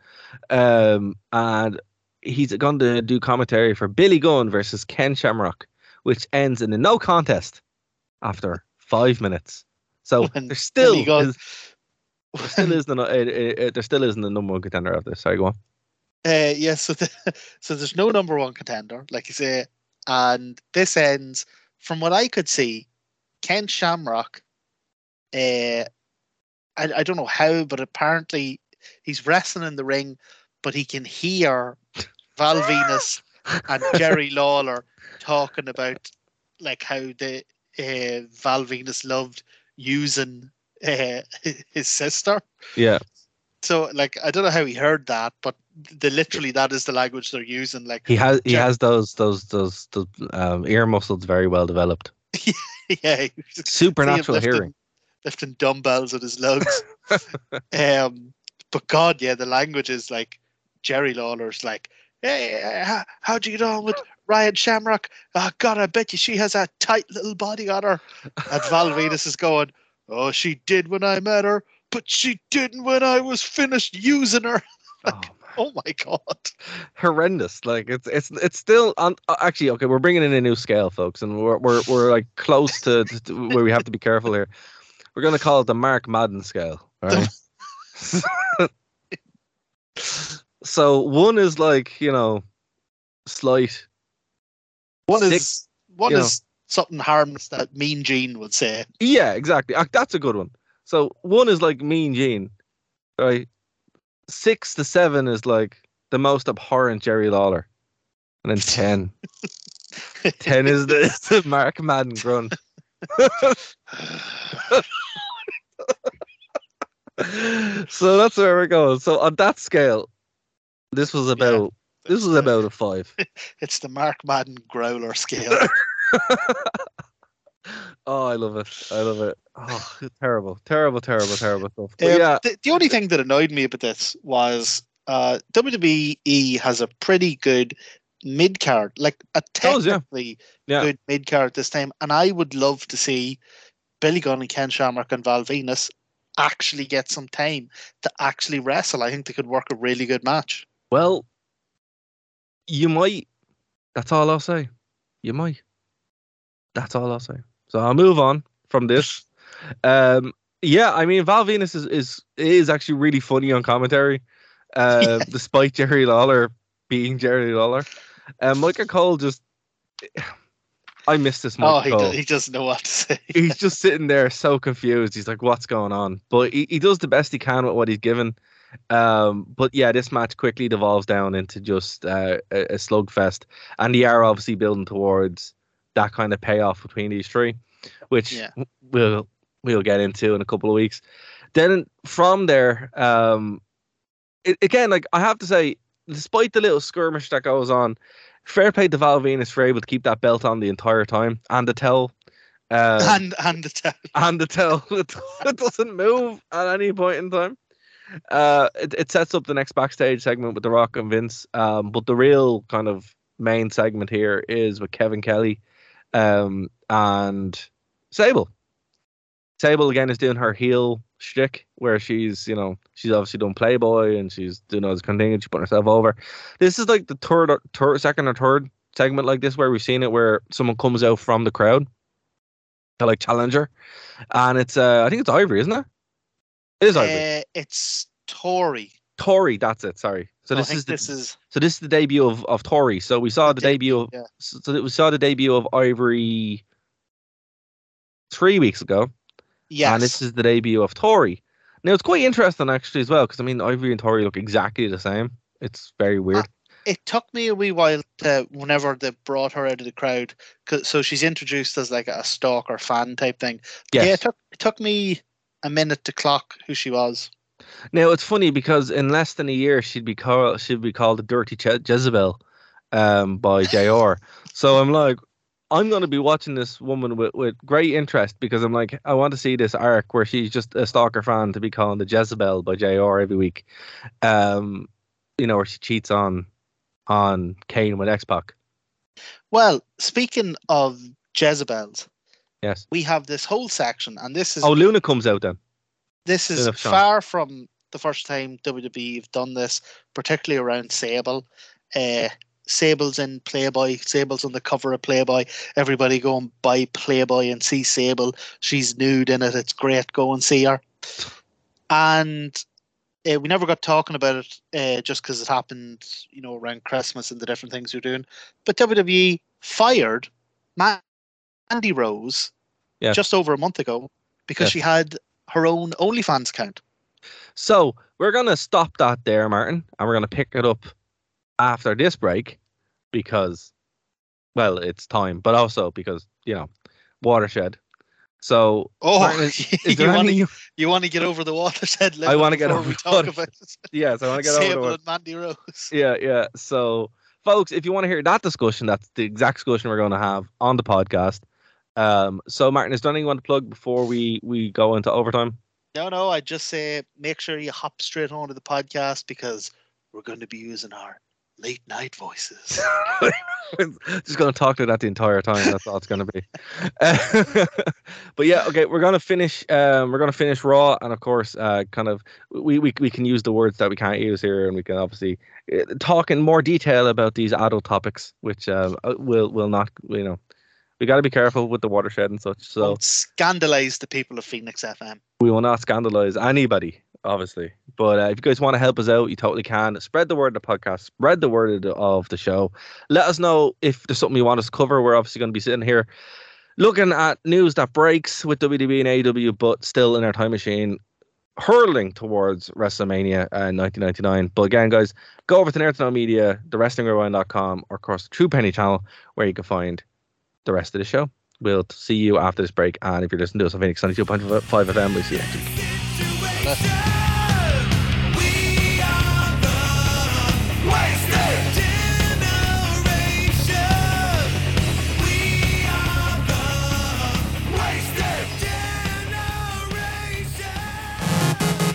um, and he's going to do commentary for Billy Gunn versus Ken Shamrock, which ends in a no contest after five minutes. So When there still is, there still isn't a, uh, uh, there still isn't a number one contender of this. Sorry, go on. Uh, yeah, so the, so there's no number one contender, like you say, and this ends from what I could see. Ken Shamrock, uh, I I don't know how, but apparently he's wrestling in the ring, but he can hear Val Venis and Jerry Lawler talking about like how the uh, Val Venis loved using uh, his sister Yeah. So like I don't know how he heard that, but the literally that is the language they're using. Like He has he has those those those, those um, ear muscles very well developed. yeah, he was- see him Supernatural lifting- hearing. lifting dumbbells with his lugs. um, but God, yeah, the language is like Jerry Lawler's like, hey, how, how'd you get on with Ryan Shamrock? Oh God, I bet you she has a tight little body on her. And Val Venis is going, oh, she did when I met her, but she didn't when I was finished using her. Oh, Oh my God. horrendous. Like it's it's it's still on. uh, Actually, okay, we're bringing in a new scale, folks, and we're we're we're like close to, to where we have to be careful here. We're gonna call it the Mark Madden scale. Right. so one is like you know, slight. One Sick, is one you know. something harmless that Mean Gene would say. Yeah, exactly. That's a good one. So one is like Mean Gene, right? Six to seven is like the most abhorrent Jerry Lawler, and then ten. ten is the, is the Mark Madden grunt. so that's where we're going. So on that scale, this was about this was about a five. It's the Mark Madden growler scale. Oh, I love it. I love it. Oh, terrible, terrible, terrible, terrible stuff. Um, yeah, the, the only thing that annoyed me about this was uh, WWE has a pretty good mid card, like a does, yeah. technically Yeah. good mid card this time, and I would love to see Billy Gunn and Ken Shamrock and Val Venis actually get some time to actually wrestle. I think they could work a really good match. well, you might. That's all I'll say. You might. That's all I'll say. So I'll move on from this. Um, yeah, I mean Val Venis is is is actually really funny on commentary, uh, despite Jerry Lawler being Jerry Lawler. Um, Michael Cole just. I miss this Michael oh, he, Cole. do, he doesn't know what to say. he's just sitting there so confused. He's like, "What's going on?" But he, he does the best he can with what he's given. Um, but yeah, this match quickly devolves down into just uh, a, a slugfest, and they are obviously building towards that kind of payoff between these three, which Yeah. we'll we'll get into in a couple of weeks. Then from there, um, it, again, like I have to say, despite the little skirmish that goes on, fair play to Val Venis for able to keep that belt on the entire time and the tell. Um, and and the tell. and the it, it doesn't move at any point in time. Uh, it, it sets up the next backstage segment with The Rock and Vince. Um, but the real kind of main segment here is with Kevin Kelly um, and Sable. Sable again is doing her heel shtick where she's, you know, she's obviously done Playboy and she's doing all this kind of thing and she's putting herself over. This is like the third, or, third, second or third segment like this where we've seen it where someone comes out from the crowd to like challenger, and it's uh, I think it's Ivory, isn't it? It is Ivory. Uh, it's Tori. Tori, that's it. Sorry. So oh, I this is the, this is so this is the debut of of Tori. So we saw the, debut. of yeah. so we saw the debut of Ivory three weeks ago, yes. and this is the debut of Tori. Now it's quite interesting actually as well because I mean Ivory and Tori look exactly the same. It's very uh, weird. it took me a wee while to whenever they brought her out of the crowd so she's introduced as like a stalker fan type thing yes. yeah it took, it took me a minute to clock who she was Now it's funny because in less than a year she'd be called she'd be called the Dirty Je- Jezebel, um, by Jr. so I'm like, I'm going to be watching this woman with, with great interest because I'm like, I want to see this arc where she's just a stalker fan to be calling the Jezebel by Jr. every week, um, you know, where she cheats on on Kane with X Pac. well speaking of jezebels Yes. we have this whole section and this is Oh, Luna comes out then. This is far from the first time WWE have done this, particularly around Sable. Uh, Sable's in Playboy. Sable's on the cover of Playboy. Everybody go and buy Playboy and see Sable. She's nude in it. It's great. Go and see her. And uh, we never got talking about it uh, just because it happened, you know, around Christmas and the different things you're doing. But WWE fired Ma- Mandy Rose Yes. just over a month ago because Yes. she had her own OnlyFans account. So we're gonna stop that there, Martin, and we're gonna pick it up after this break because, well, it's time, but also because you know, watershed. So Oh, Martin, is, is you want to you want to get over the watershed I wanna get over we the talk watershed. about Yes, I want to get over Sable and Mandy Rose. Yeah, yeah. So, folks, if you want to hear that discussion, that's the exact discussion we're going to have on the podcast. Um, so, Martin, is there anything you want to plug before we we go into overtime? No, no, I just say make sure you hop straight onto the podcast because we're going to be using our late night voices. Just going to talk to that the entire time. That's all it's going to be. Uh, but yeah, okay, we're going to finish. Um, we're going to finish Raw, and of course, uh, kind of we, we we can use the words that we can't use here, and we can obviously uh, talk in more detail about these adult topics, which um, uh, will will not, you know, we got to be careful with the watershed and such. So Don't scandalize the people of Phoenix FM. we will not scandalize anybody, obviously. But uh, if you guys want to help us out, you totally can. Spread the word of the podcast, spread the word of the, show. Let us know if there's something you want us to cover. We're obviously going to be sitting here looking at news that breaks with WWE and AEW, but still in our time machine, hurling towards WrestleMania uh, 1999. But again, guys, go over to Nerd to Know Media, thewrestlingrewind.com, or course, the True Penny channel, where you can find the rest of the show. We'll see you after this break. And if you're listening to us on Phoenix 92.5 FM, we'll see you next week.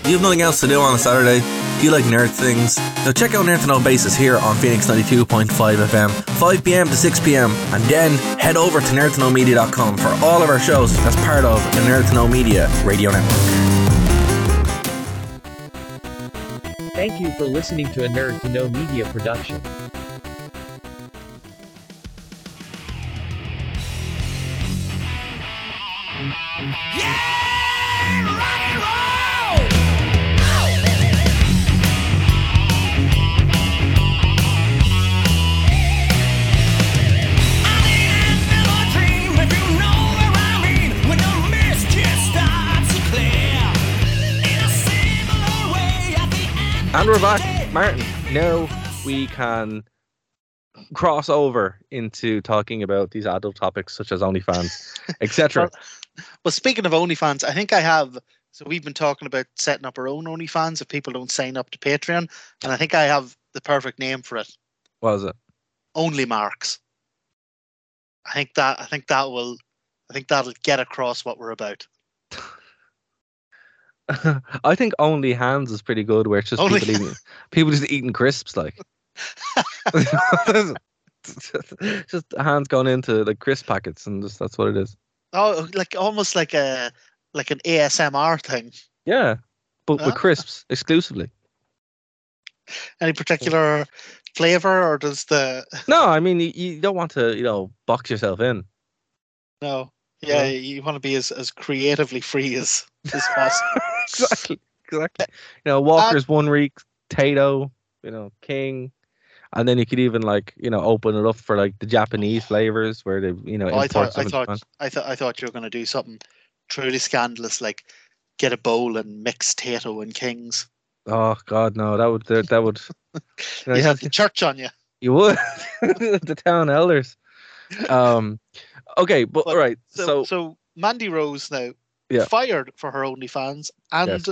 You have nothing else to do on a Saturday? Do you like nerd things? Now check out Nerd to Know Basis here on Phoenix 92.5 FM, 5 pm to 6 pm, and then head over to nerdtoknowmedia.com for all of our shows as part of the Nerd to Know Media radio network. Thank you for listening to a Nerd to Know Media production. And we're back, Martin. Now we can cross over into talking about these adult topics such as OnlyFans, etc. Well, well, speaking of OnlyFans, I think I have. So we've been talking about setting up our own OnlyFans if people don't sign up to Patreon, and I think I have the perfect name for it. what is it? Only Marks. I think that I think that will I think that'll get across what we're about. I think only hands is pretty good, where it's just Only- people eating, people just eating crisps, like just hands going into like crisp packets, and just that's what it is. Oh, like almost like a like an ASMR thing. Yeah, but Ah. with crisps exclusively. Any particular flavor, or does the No, I mean you, you don't want to, you know, box yourself in. no? Yeah, you want to be as, as creatively free as as possible. Exactly, exactly. You know, Walker's one week, Tayto, you know, King, and then you could even like, you know, open it up for like the Japanese flavors where they, you know, Oh, I thought I thought. I thought I thought you were going to do something truly scandalous, like get a bowl and mix Tayto and Kings. Oh God, no, that would that, that would. You, know, You have, the church on you. you would the town elders. Um, okay, but But- all right, So, so, so Mandy Rose now Yeah. fired for her OnlyFans and Yes.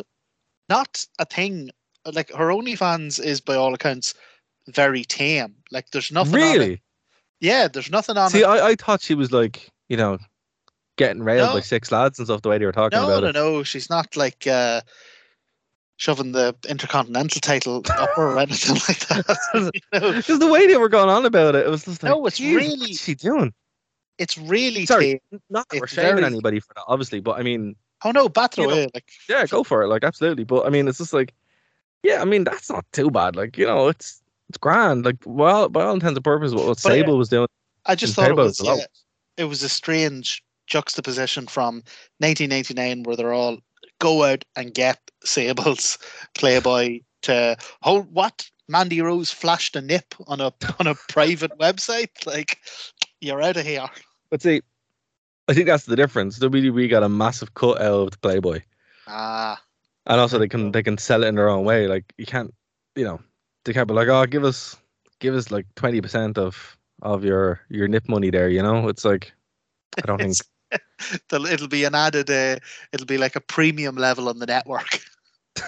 not a thing. Like her OnlyFans is by all accounts very tame. Like there's nothing. On it. really, Yeah, there's nothing on see, it. I, I thought she was like, you know, getting railed No. by six lads and stuff. The way they were talking No, about no, it. no. no, She's not like uh, shoving the intercontinental title up or anything like that. you know, the way they were going on about it, it was just like, No, it's "Jesus, really- what's she doing? It's really Sorry, tame. not that we're It's shaming very- anybody for that, obviously, but I mean, Oh no, bat you know, away. Like yeah, go for it, like absolutely. But I mean, it's just like, yeah, I mean, that's not too bad. Like, you know, it's it's grand. Like, well, by all intents and purposes, what, what uh, Sable was doing, I just thought it Sable was yeah, it was a strange juxtaposition from 1999 where they're all go out and get Sable's Playboy to hold what Mandy Rose flashed a nip on a on a private website. Like you're out of here. But see, I think that's the difference. WWE got a massive cut out of the Playboy, Ah, and also they can they can sell it in their own way. Like you can't, you know, they can't be like, oh, give us give us like twenty percent of of your your nip money there. You know, it's like I don't think. It'll, it'll be an added. Uh, it'll be like a premium level on the network.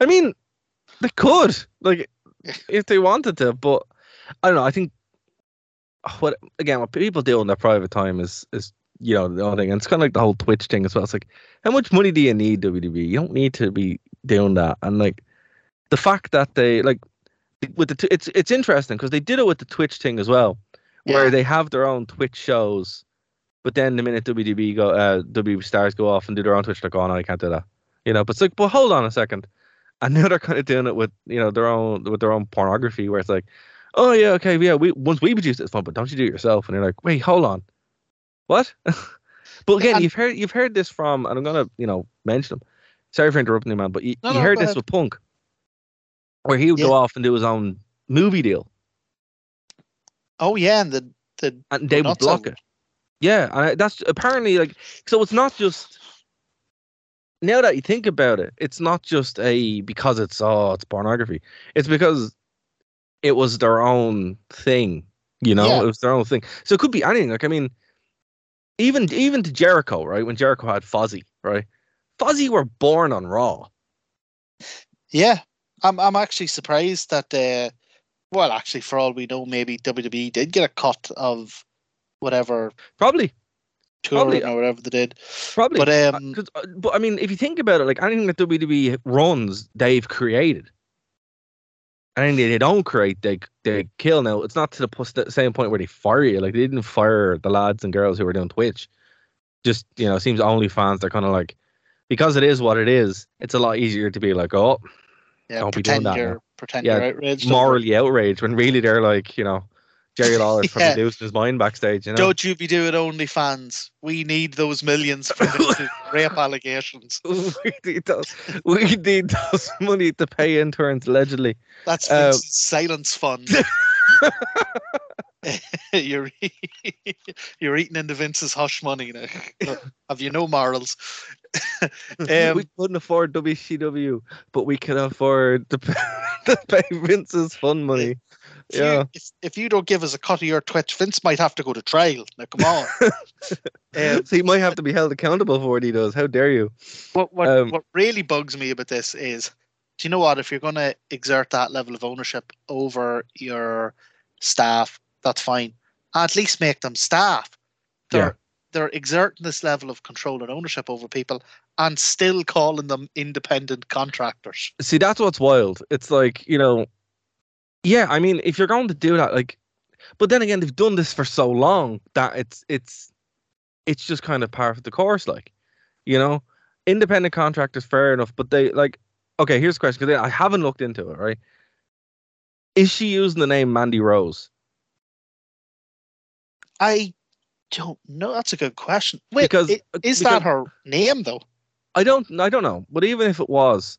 I mean, they could like if they wanted to, but I don't know. I think what again what people do in their private time is is you know the only thing, and it's kind of like the whole Twitch thing as well. It's like how much money do you need WWE? You don't need to be doing that, and like the fact that they like with the t- it's it's interesting because they did it with the Twitch thing as well, where Yeah. they have their own Twitch shows. But then the minute WWE go, uh, WWE stars go off and do their own Twitch, they're going, oh, I can't do that. You know, but it's like, but hold on a second. And now they're kind of doing it with you know their own with their own pornography, where it's like, oh yeah, okay, yeah, we once we produce it, it's fun, but don't you do it yourself? And you're like, wait, hold on, what? but again, And- you've heard you've heard this from, and I'm gonna you know mention them. Sorry for interrupting you, man, but you, No, you no, heard this ahead. with Punk, where he would Yeah. go off and do his own movie deal, Oh yeah, and the the and they would block over it. Yeah, and that's apparently like so. It's not just now that you think about it, it's not just a because it's oh it's pornography. It's because it was their own thing. You know, Yeah. it was their own thing. So it could be anything. Like I mean, even even to Jericho, right? When Jericho had Fozzy, right? Fozzy were born on Raw. Yeah, I'm I'm actually surprised that uh, well, actually, for all we know, maybe WWE did get a cut of whatever Probably, Probably, or whatever they did. probably. But um, um, uh, but I mean, if you think about it, like anything that WWE runs, they've created. Anything they don't create, they they kill. Now it's not to the same point where they fire you. Like they didn't fire the lads and girls who were doing Twitch. Just you know, it seems OnlyFans they're kind of like because it is what it is. It's a lot easier to be like, oh, yeah, don't be doing pretend that you're now. pretend Yeah, you're outraged. morally outraged when really they're like, you know, Jerry Lawler's probably Yeah. losing his mind backstage. You know, Don't you be doing OnlyFans? We need those millions for the rape allegations. we need those, we need those money to pay interns allegedly. That's Uh, silence fund. you're you're eating into Vince's hush money now. Have you no morals? um, we couldn't afford WCW, but we can afford to pay, to pay Vince's fun money. If, Yeah. you, if, if you don't give us a cut of your Twitch, Vince might have to go to trial. Now, come on. um, so he might have to be held accountable for what he does. How dare you? what what, Um, what really bugs me about this is, do you know what? If you're going to exert that level of ownership over your staff, that's fine. At least make them staff. They're Yeah. they're exerting this level of control and ownership over people, and still calling them independent contractors. See, that's what's wild. It's like, you know, yeah, I mean, if you're going to do that, like, but then again, they've done this for so long that it's, it's, it's just kind of par for the course, like, you know, independent contractors, fair enough, but they, like, okay, here's the question, because I haven't looked into it, right? Is she using the name Mandy Rose? I don't know. That's a good question. Wait, Because- i- uh, is because- that her name though? I don't I don't know. But even if it was,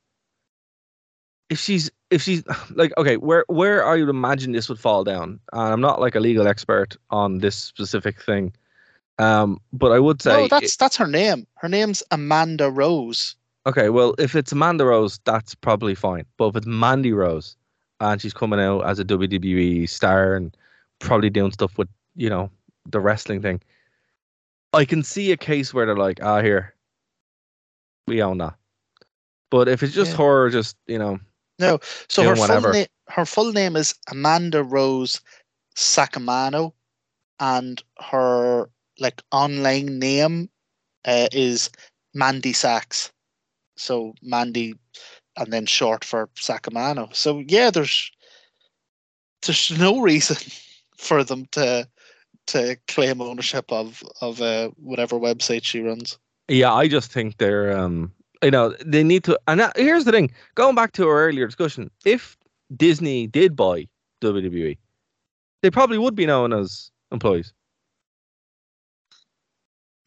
if she's if she's like okay, where where I would imagine this would fall down. And I'm not like a legal expert on this specific thing. Um, but I would say no, that's that's her name. Her name's Amanda Rose. okay, well if it's Amanda Rose, that's probably fine. But if it's Mandy Rose and she's coming out as a WWE star and probably doing stuff with, you know, the wrestling thing, I can see a case where they're like, ah here, we own that. But if it's just Yeah. her just, you know, No, so her full name her full name is Amanda Rose Saccomanno, and her like online name uh, is Mandy Sachs. So Mandy, and then short for Saccomanno. So yeah, there's there's no reason for them to to claim ownership of of uh, whatever website she runs. Yeah, I just think they're um you know, they need to and that, here's the thing, going back to our earlier discussion, if Disney did buy WWE, they probably would be known as employees.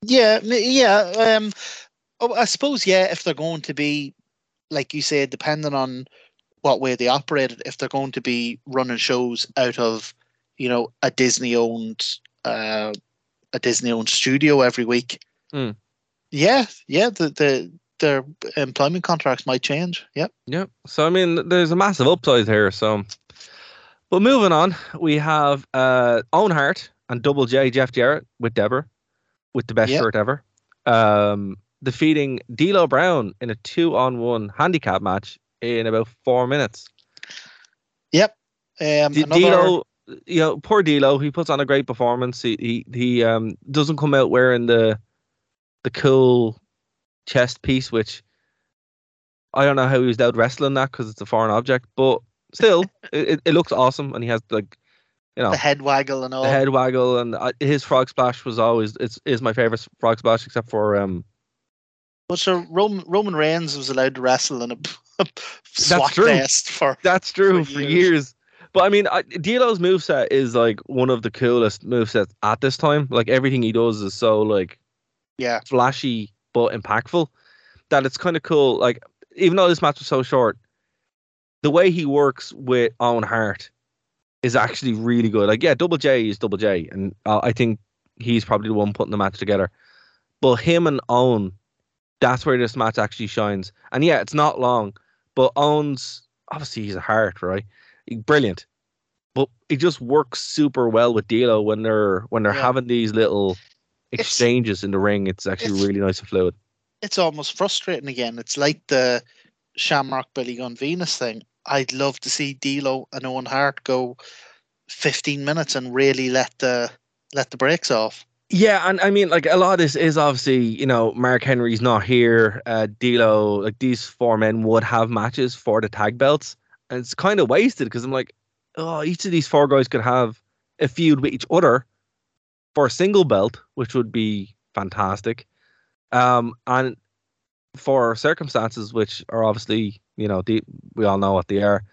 Yeah, yeah. Um, oh, I suppose yeah. If they're going to be, like you said, depending on what way they operate it, if they're going to be running shows out of, you know, a Disney-owned, uh, a Disney-owned studio every week. Hmm. Yeah, yeah. The the their employment contracts might change. Yep. Yep. So I mean there's a massive upside here, so but moving on, we have uh Owen Hart and Double J Jeff Jarrett with Deborah with the best Yep. shirt ever. Um defeating D'Lo Brown in a two on one handicap match in about four minutes. Yep. Um, D- another, D'Lo, you know, poor D'Lo. He puts on a great performance. He he, he um doesn't come out wearing the the cool chest piece, which I don't know how he was out wrestling that because it's a foreign object, but still, it, it- looks awesome. And he has like, you know, the head waggle and all. the head waggle, and uh, his frog splash was always it's is my favorite frog splash, except for um. But so Roman Roman Reigns was allowed to wrestle in a SWAT true. vest for That's true For for years. years. But I mean, I, D'Lo's moveset is like one of the coolest movesets at this time. Like everything he does is so like yeah. flashy but impactful that it's kind of cool. Like even though this match was so short, the way he works with Owen Hart is actually really good. Like yeah, Double J is Double J, and uh, I think he's probably the one putting the match together. But him and Owen, that's where this match actually shines. And yeah, it's not long, but Owen's obviously he's a heart, right? Brilliant. But it just works super well with D'Lo when they're when they're Yeah. having these little It's- exchanges in the ring. It's actually it's- really nice and fluid. it's almost frustrating again. It's like the Shamrock Billy Gunn Venis thing. I'd love to see D'Lo and Owen Hart go 15 minutes and really let the let the brakes off. Yeah, and I mean, like a lot of this is obviously, you know, Mark Henry's not here. Uh, D'Lo, like these four men would have matches for the tag belts, and it's kind of wasted because I'm like, oh, each of these four guys could have a feud with each other for a single belt, which would be fantastic. Um, and for circumstances which are obviously, you know, the, we all know what they are.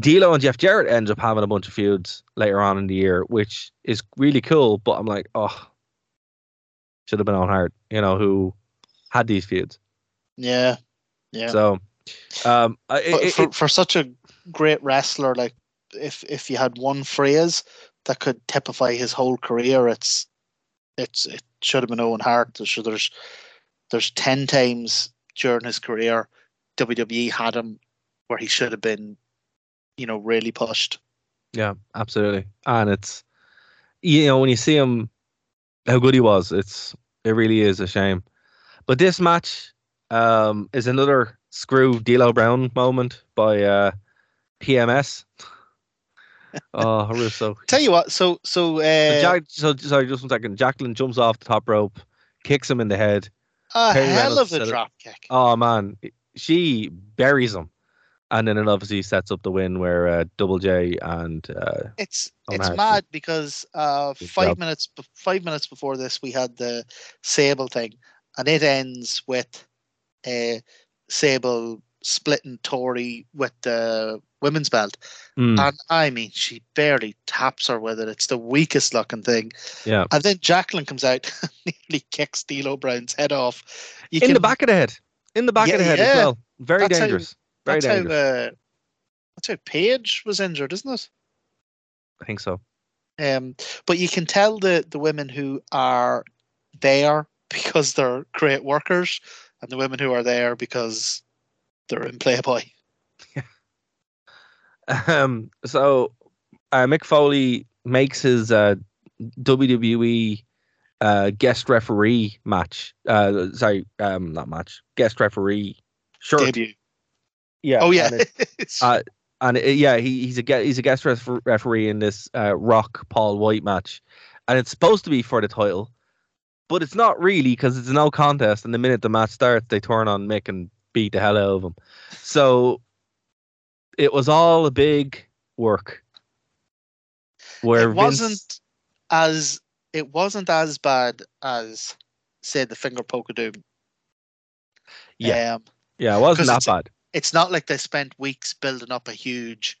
D'Lo and Jeff Jarrett ends up having a bunch of feuds later on in the year, which is really cool. But I'm like, oh, should have been Owen Hart, you know, who had these feuds. Yeah. Yeah. So, um, I- but it, for, for such a great wrestler, like if if you had one phrase that could typify his whole career. It's it's it should have been Owen Hart. There's there's there's ten times during his career WWE had him where he should have been, you know, really pushed. Yeah, absolutely. And it's you know when you see him, how good he was. It's it really is a shame. But this match um, is another screw D'Lo Brown moment by uh, PMS. oh, Russo. Tell you what, so so, uh, So, Jack, so sorry, just one second. Jacqueline jumps off the top rope, kicks him in the head. a Perry hell Reynolds of a said it. drop kick. Oh man, she buries him, and then it obviously sets up the win where uh, Double J and uh, It's Owen it's mad because uh, five job. minutes five minutes before this we had the Sable thing, and it ends with uh, Sable splitting Tori with the women's belt, mm, and I mean she barely taps her with it. It's the weakest looking thing, yeah, and then Jacqueline comes out, nearly kicks D'Lo Brown's head off. You in the back of the head, in the back Yeah, of the head yeah. as well. Very That's how- dangerous. Very that's dangerous. how uh, that's how Paige was injured, isn't it? I think so. Um, but you can tell the the women who are there because they're great workers, and the women who are there because they're in Playboy. Um, so uh, Mick Foley makes his uh, WWE uh, guest referee match. Uh, sorry, um, not match. Guest referee shirt. Debut. Yeah. Oh yeah, and it- uh, and it, yeah, he, he's a he's a guest ref- referee in this uh, Rock Paul White match, and it's supposed to be for the title, but it's not really because it's no contest. And the minute the match starts, they turn on Mick and beat the hell out of him. So it was all a big work. Where it wasn't as it wasn't as bad as say the finger poke of doom. Yeah. Um, yeah, it wasn't that bad. it's not like they spent weeks building up a huge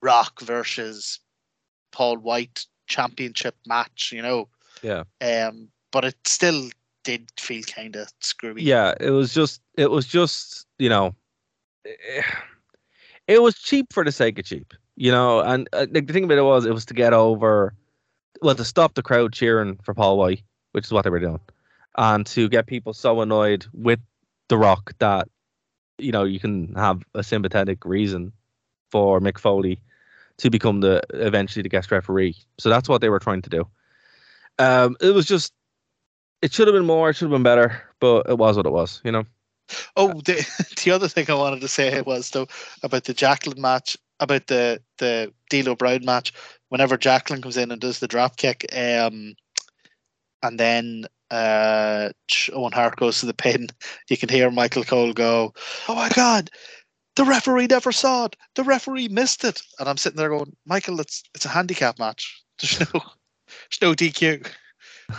Rock versus Paul White championship match, you know. Yeah. Um, but it still did feel kind of screwy. Yeah, it was just it was just you know, eh, it was cheap for the sake of cheap, you know. And uh, the thing about it was, it was to get over, well, to stop the crowd cheering for Paul White, which is what they were doing, and to get people so annoyed with The Rock that you know you can have a sympathetic reason for Mick Foley to become the eventually the guest referee. So that's what they were trying to do. Um, it was just it should have been more, it should have been better, but it was what it was, you know. Oh, the the other thing I wanted to say was though about the Jacqueline match, about the the D'Lo Brown match. Whenever Jacqueline comes in and does the drop kick, um, and then uh, Owen Hart goes to the pin, you can hear Michael Cole go, "Oh my God, the referee never saw it. The referee missed it." And I'm sitting there going, "Michael, it's it's a handicap match. There's no there's no DQ."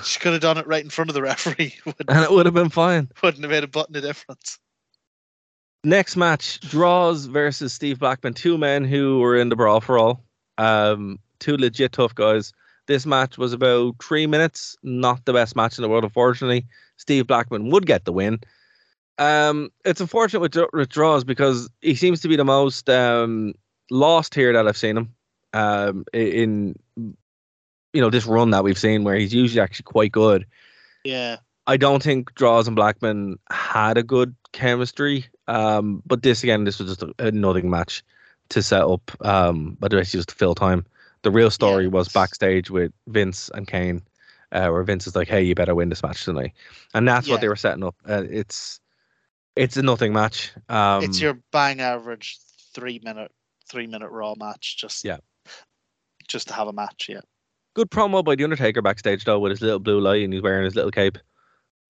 She could have done it right in front of the referee. And it would have been fine. wouldn't have made a button of difference. Next match, Droz versus Steve Blackman, two men who were in the brawl for all. Um, two legit tough guys. This match was about three minutes, not the best match in the world, unfortunately. Steve Blackman would get the win. Um, it's unfortunate with, with Droz because he seems to be the most um, lost here that I've seen him. Um, in you know this run that we've seen where he's usually actually quite good. Yeah. I don't think Droz and Blackman had a good chemistry. Um, but this again, this was just a, a nothing match to set up. Um, but it's just to fill time. The real story was backstage with Vince and Kane, uh, where Vince is like, "Hey, you better win this match tonight," and that's Yeah. what they were setting up. Uh, it's it's a nothing match. Um, it's your bang average three minute three minute raw match just Yeah. just to have a match yeah good promo by the Undertaker backstage though, with his little blue light and he's wearing his little cape.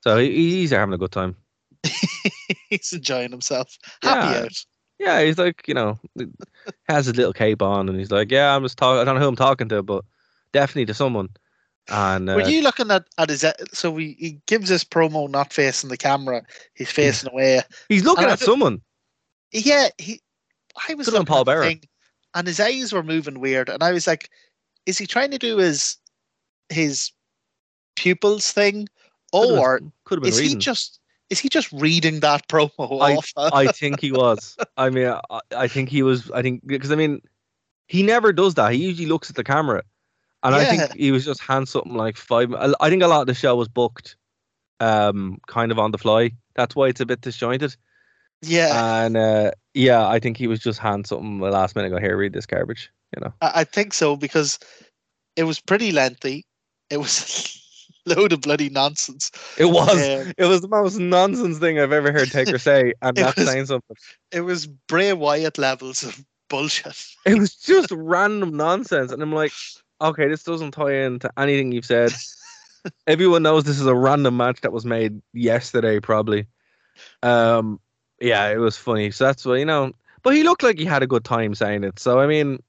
So he, he's having a good time. he's enjoying himself happy Yeah. out Yeah, he's like, you know, has his little cape on, and he's like, yeah, I'm just talking. I don't know who I'm talking to, but definitely to someone. And uh, were you looking at, at his e- so we, he gives this promo not facing the camera he's facing away he's looking and at someone. yeah he i was Good looking Paul at Bearer. thing, and his eyes were moving weird and i was like is he trying to do his his pupils thing Could've been- or could have been is he just is he just reading that promo I, off I think he was. I mean, I, I think he was. I think because I mean, he never does that. He usually looks at the camera, And I think he was just hand something like five. I I think a lot of the show was booked, um, kind of on the fly. That's why it's a bit disjointed. Yeah, And uh, yeah, I think he was just hand something the last minute. Go here, read this garbage. You know. I, I think so because it was pretty lengthy. It was a load of bloody nonsense. It was. Um, it was the most nonsense thing I've ever heard Taker say, and It that's was- saying something. It was Bray Wyatt levels of bullshit. It was just random nonsense, and I'm like, okay, this doesn't tie into anything you've said. Everyone knows this is a random match that was made yesterday, probably. Um, yeah, it was funny. So that's what you know. But he looked like he had a good time saying it. So I mean,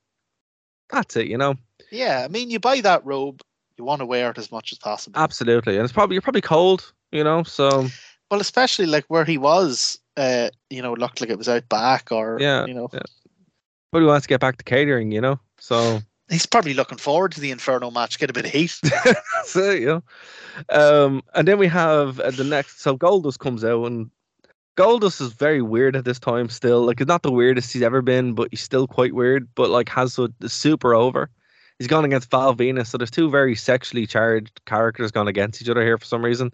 that's it. You know, Yeah, I mean, you buy that robe, you want to wear it as much as possible. absolutely. And it's probably you're probably cold. You know, so Well, especially like where he was, uh, you know, looked like it was out back or, Yeah, you know, yeah. but he wants to get back to catering. You know, so. he's probably looking forward to the Inferno match, get a bit of heat. so you know. Um, and then we have uh, the next. So Goldust comes out, and Goldust is very weird at this time. Still, like, it's not the weirdest he's ever been, but he's still quite weird. But like, has so super over. He's gone against Val Venis, so there's two very sexually charged characters gone against each other here for some reason.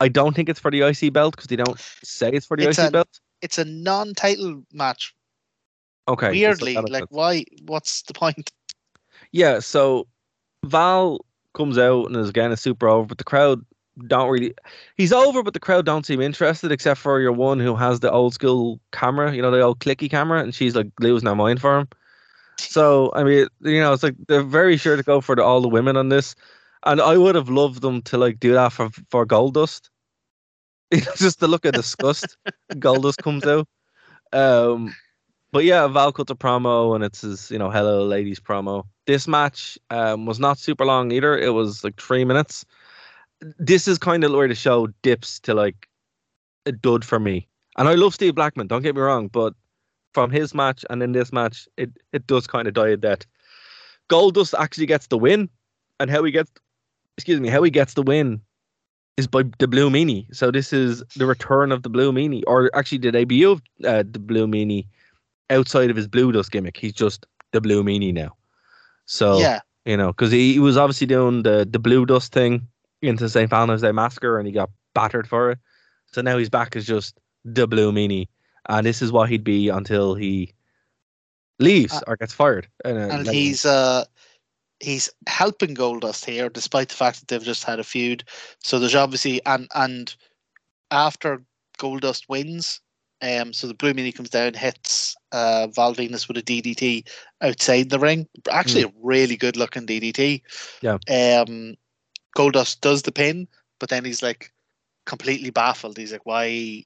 I don't think it's for the IC belt because they don't say it's for the It's IC a- belt. it's a non-title match. Okay, Weirdly, like sense. why? What's the point? Yeah, so Val comes out and is again a super over, but the crowd don't really. He's over, but the crowd don't seem interested, except for your one who has the old school camera, you know, the old clicky camera, and she's like losing her mind for him. So I mean, you know, it's like they're very sure to go for the, all the women on this, and I would have loved them to like do that for for Gold Goldust. Just to look at disgust, Goldust comes out. Um, but yeah, Val cuts a promo, and it's his, you know, hello ladies promo. This match um, was not super long either. It was like three minutes. This is kind of where the show dips to like a dud for me. And I love Steve Blackman, don't get me wrong, but from his match and in this match, it, it does kind of die a death. Goldust actually gets the win, and how he gets, excuse me, how he gets the win is by the Blue Meanie. So this is the return of the Blue Meanie, or actually the debut of uh, the Blue Meanie outside of his Blue Dust gimmick. He's just the Blue Meanie now. So Yeah, you know, because he, he was obviously doing the the Blue Dust thing into St. Valentine's Day Massacre, and he got battered for it. So now he's back as just the Blue Meanie, and this is what he'd be until he leaves Uh, or gets fired. And, uh, and like- he's uh he's helping Goldust here, despite the fact that they've just had a feud. So there's obviously and and after Goldust wins, um, so the Blue Meanie comes down, hits uh Val Venis with a DDT outside the ring. Actually, a really good looking DDT. Yeah. Um, Goldust does the pin, but then he's like completely baffled. He's like, "Why?"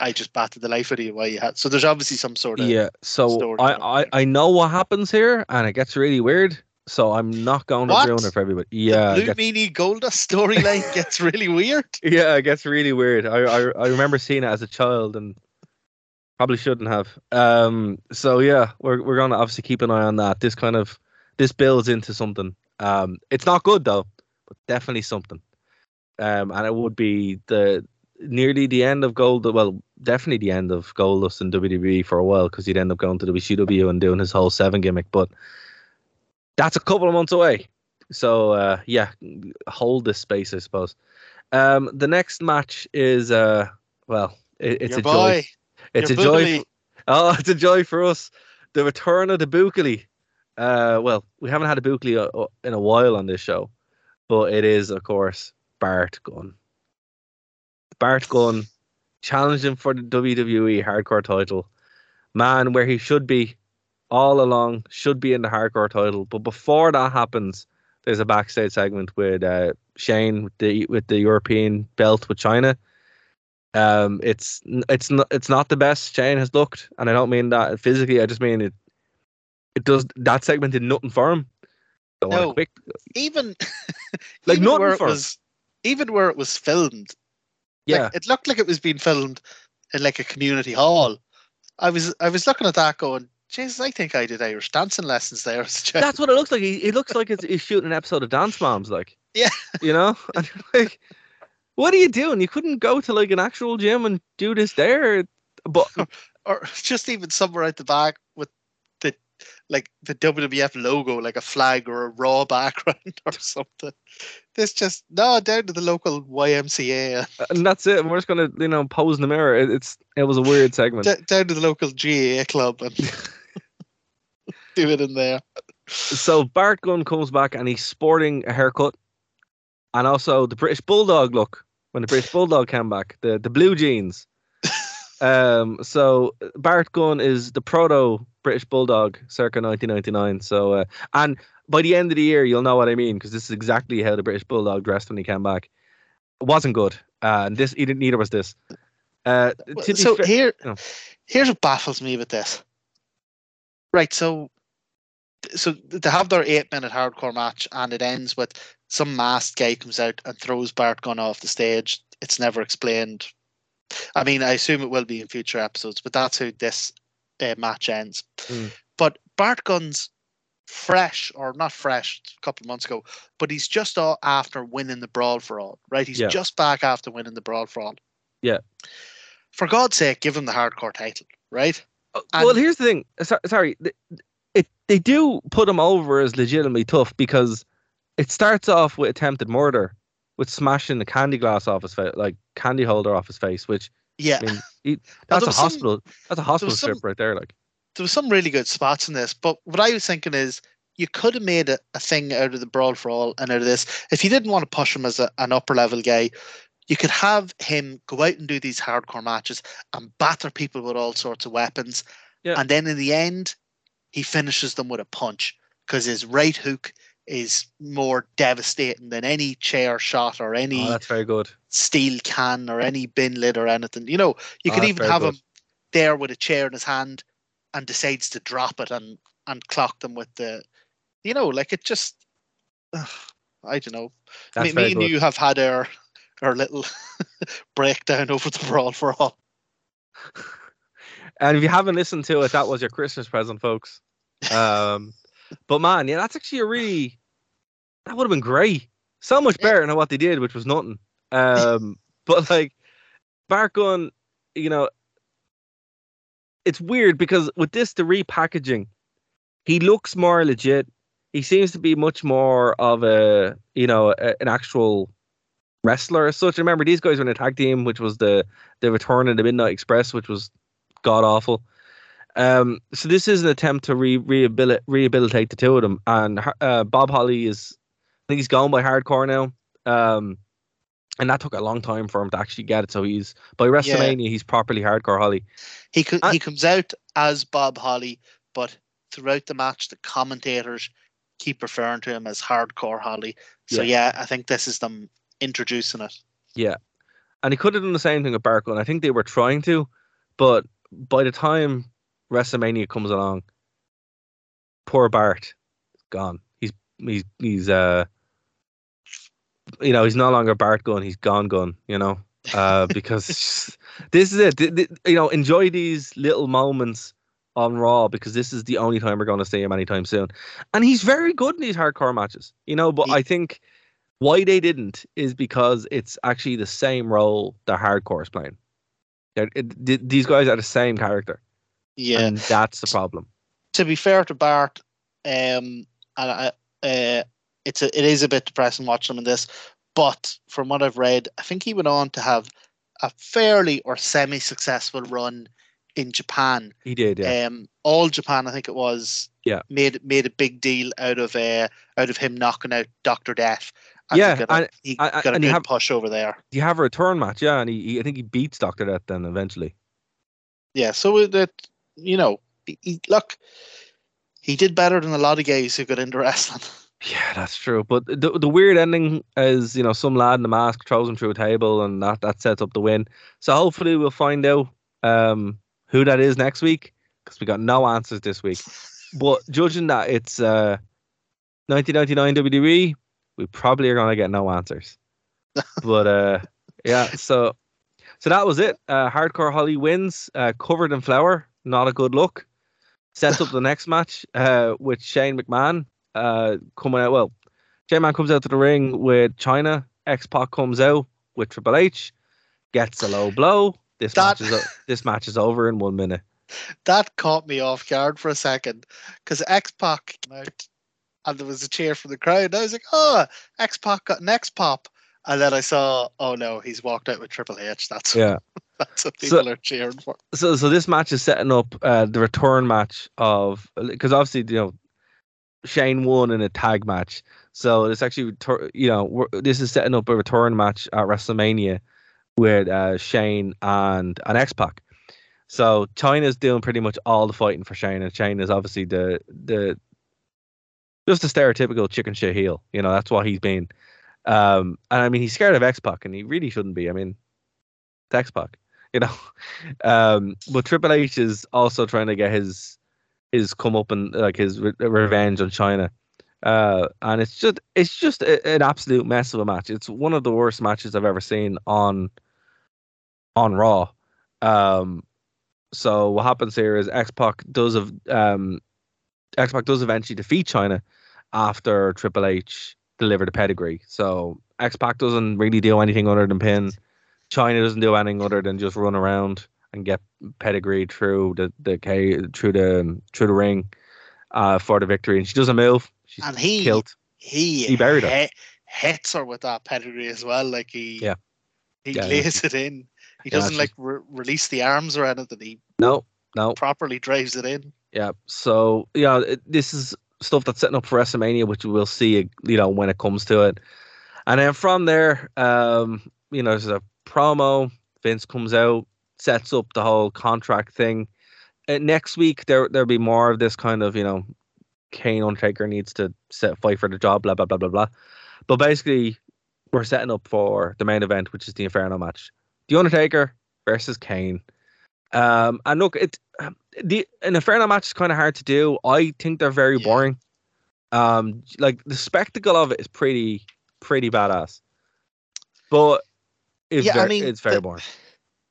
I just batted the life out of you. Why you had? So there's obviously some sort of yeah. So story I, I. I know what happens here, and it gets really weird. So I'm not going to ruin it for everybody. Yeah, the Blue gets- Meanie Goldust storyline gets really weird. Yeah, it gets really weird. I, I I remember seeing it as a child and probably shouldn't have. Um so yeah, we're we're gonna obviously keep an eye on that. This kind of this builds into something. Um it's not good though, but definitely something. Um and it would be the nearly the end of Gold well, definitely the end of Goldust in WWE for a while because he'd end up going to the WCW and doing his whole seven gimmick, but that's a couple of months away. So uh yeah, hold this space, I suppose. Um, the next match is uh, well, it, it's Your a boy, joy. It's a your joy. Boogly. f- oh, it's a joy for us. The return of the Bookily. Uh, well, we haven't had a Bookily uh, uh, in a while on this show, but it is, of course, Bart Gunn. Bart Gunn challenged him for the WWE Hardcore title. Man, where he should be all along, should be in the Hardcore title. But before that happens, there's a backstage segment with uh, Shane with the with the European belt with Chyna. Um, it's it's not it's not the best Shane has looked, and I don't mean that physically. I just mean it. It does that segment did nothing for him. No. quick, even Like even where it for was, even where it was filmed, yeah, like, it looked like it was being filmed in like a community hall. I was I was looking at that going, Jesus, I think I did Irish dancing lessons there as a child. that's what it looks like. He, it looks like it's, he's shooting an episode of Dance Moms, like Yeah. you know. And like, what are you doing? You couldn't go to like an actual gym and do this there, but or just even somewhere at the back like the WWF logo, like a flag or a raw background or something. This just no down to the local YMCA, and that's it. And We're just gonna, you know, pose in the mirror. It, it's it was a weird segment. d- down to the local GAA club and do it in there. so Bart Gunn comes back and he's sporting a haircut, and also the British Bulldog look when the British Bulldog came back, the the blue jeans. um, so Bart Gunn is the proto British Bulldog, circa 1999. So, uh, and by the end of the year, you'll know what I mean because this is exactly how the British Bulldog dressed when he came back. It wasn't good, uh, and this either neither was this. Uh, so fair- here, Oh. here's what baffles me with this. Right, so so they have their eight minute hardcore match, and it ends with some masked guy comes out and throws Bart Gunn off the stage. It's never explained. I mean, I assume it will be in future episodes, but that's how this uh, match ends. Mm. But Bart Gunn's fresh, or not fresh, a couple of months ago, but he's just after winning the Brawl for All, right? He's Yeah. just back after winning the Brawl for All. Yeah. For God's sake, give him the hardcore title, right? Uh, well, here's the thing. So, sorry, th- it they do put him over as legitimately tough because it starts off with attempted murder, with smashing the candy glass off his face, like candy holder off his face. Which Yeah. I mean, he, that's a was some- hospital. that's a hospital was some- strip right there. Like, there was some really good spots in this, but what I was thinking is you could have made a, a thing out of the brawl for all and out of this. If you didn't want to push him as a, an upper level guy, you could have him go out and do these hardcore matches and batter people with all sorts of weapons. Yeah. And then in the end, he finishes them with a punch because his right hook is more devastating than any chair shot or any oh, that's very good. steel can or any bin lid or anything. You know, you Oh, could even have good. him there with a chair in his hand and decides to drop it and and clock them with the, you know, like it just, I don't know. That's me, me and you have had our our little breakdown over the brawl for all. And if you haven't listened to it, that was your Christmas present, folks. Um, but man, yeah, that's actually a really that would have been great. So much better than what they did, which was nothing. Um, but like Bart Gunn, you know, it's weird because with this the repackaging, he looks more legit. He seems to be much more of a you know a, an actual wrestler as such. Remember, these guys were in a tag team, which was the the return of the Midnight Express, which was god awful. Um, so this is an attempt to re- rehabilitate rehabilitate the two of them, and uh, Bob Holly is, I think he's gone by hardcore now. Um, and that took a long time for him to actually get it. So he's by WrestleMania, he's properly hardcore Holly. He co- I- he comes out as Bob Holly, but throughout the match, the commentators keep referring to him as Hardcore Holly. So Yeah. yeah, I think this is them introducing it. Yeah, and he could have done the same thing with Bart and I think they were trying to, but by the time WrestleMania comes along, poor Bart is gone. He's he's he's uh, you know, he's no longer Bart Gunn. He's gone Gunn. You know, uh, because this is it. You know, enjoy these little moments on Raw because this is the only time we're going to see him anytime soon. And he's very good in these hardcore matches. You know, but He- I think why they didn't is because it's actually the same role the hardcore is playing. They're- it- these guys are the same character, Yeah. and that's the problem. to be fair to Bart, um, and I, uh, it's a, it is a bit depressing watching him in this. But from what I've read, I think he went on to have a fairly or semi-successful run in Japan. He did, yeah. Um, all Japan, I think it was. Yeah. Made made a big deal out of uh, out of him knocking out Doctor Death. Yeah, he got a, and- he and- got a and good have- push over there. you have a return match, yeah, and he, he I think he beats Doctor Death then eventually. Yeah, so that you know, he, look, he did better than a lot of guys who got into wrestling. Yeah, that's true. But the the weird ending is, you know, some lad in the mask throws him through a table, and that that sets up the win. So hopefully we'll find out um who that is next week because we got no answers this week. But judging that it's uh 1999 WWE, we probably are gonna get no answers. but uh yeah, so so that was it. Uh Hardcore Holly wins, uh covered in flour, not a good look. Sets up the next match uh with Shane McMahon uh coming out well. J Man comes out to the ring with Chyna. X Pac comes out with Triple H, gets a low blow. This That- match is this match is over in one minute. that caught me off guard for a second because X Pac came out and there was a cheer from the crowd. I was like, oh, X Pac got an X Pop. And then I saw, oh no, he's walked out with Triple H. That's Yeah. that's what So- people are cheering for. So so this match is setting up uh, the return match of because obviously you know Shane won in a tag match. So it's actually you know this is setting up a return match at WrestleMania with uh, Shane and an X Pac. So Chyna's doing pretty much all the fighting for Shane, and Shane is obviously the the just a stereotypical chicken shit heel. You know that's what he's been. Um, and I mean he's scared of X Pac, and he really shouldn't be. I mean, it's X Pac, you know. Um, but Triple H is also trying to get his his come up and like his re- revenge on Chyna. Uh, and it's just it's just a, an absolute mess of a match. It's one of the worst matches I've ever seen on on Raw. Um, so what happens here is X Pac does of um, X Pac does eventually defeat Chyna after Triple H delivered a pedigree. So X Pac doesn't really do anything other than pin. Chyna doesn't do anything other than just run around and get pedigree through the the K through the through the ring uh, for the victory. And she doesn't move. She's And he killed. he, He buried her. hits her with that pedigree as well. Like he Yeah. he Yeah, yeah. lays it in. He doesn't she's- like re- release the arms or anything. He No, no. properly drives it in. Yeah. So yeah, it, this is stuff that's setting up for WrestleMania, which we'll see, you know, when it comes to it. And then from there, um, you know, there's a promo. Vince comes out, sets up the whole contract thing. Uh, next week, there there'll be more of this kind of, you know, Kane Undertaker needs to set fight for the job, blah blah blah blah blah. But basically, we're setting up for the main event, which is the Inferno match. The Undertaker versus Kane. Um, and look, it the an Inferno match is kind of hard to do. I think they're very Yeah. boring. Um, like the spectacle of it is pretty pretty badass, but it's Yeah, I mean, it's very the- boring.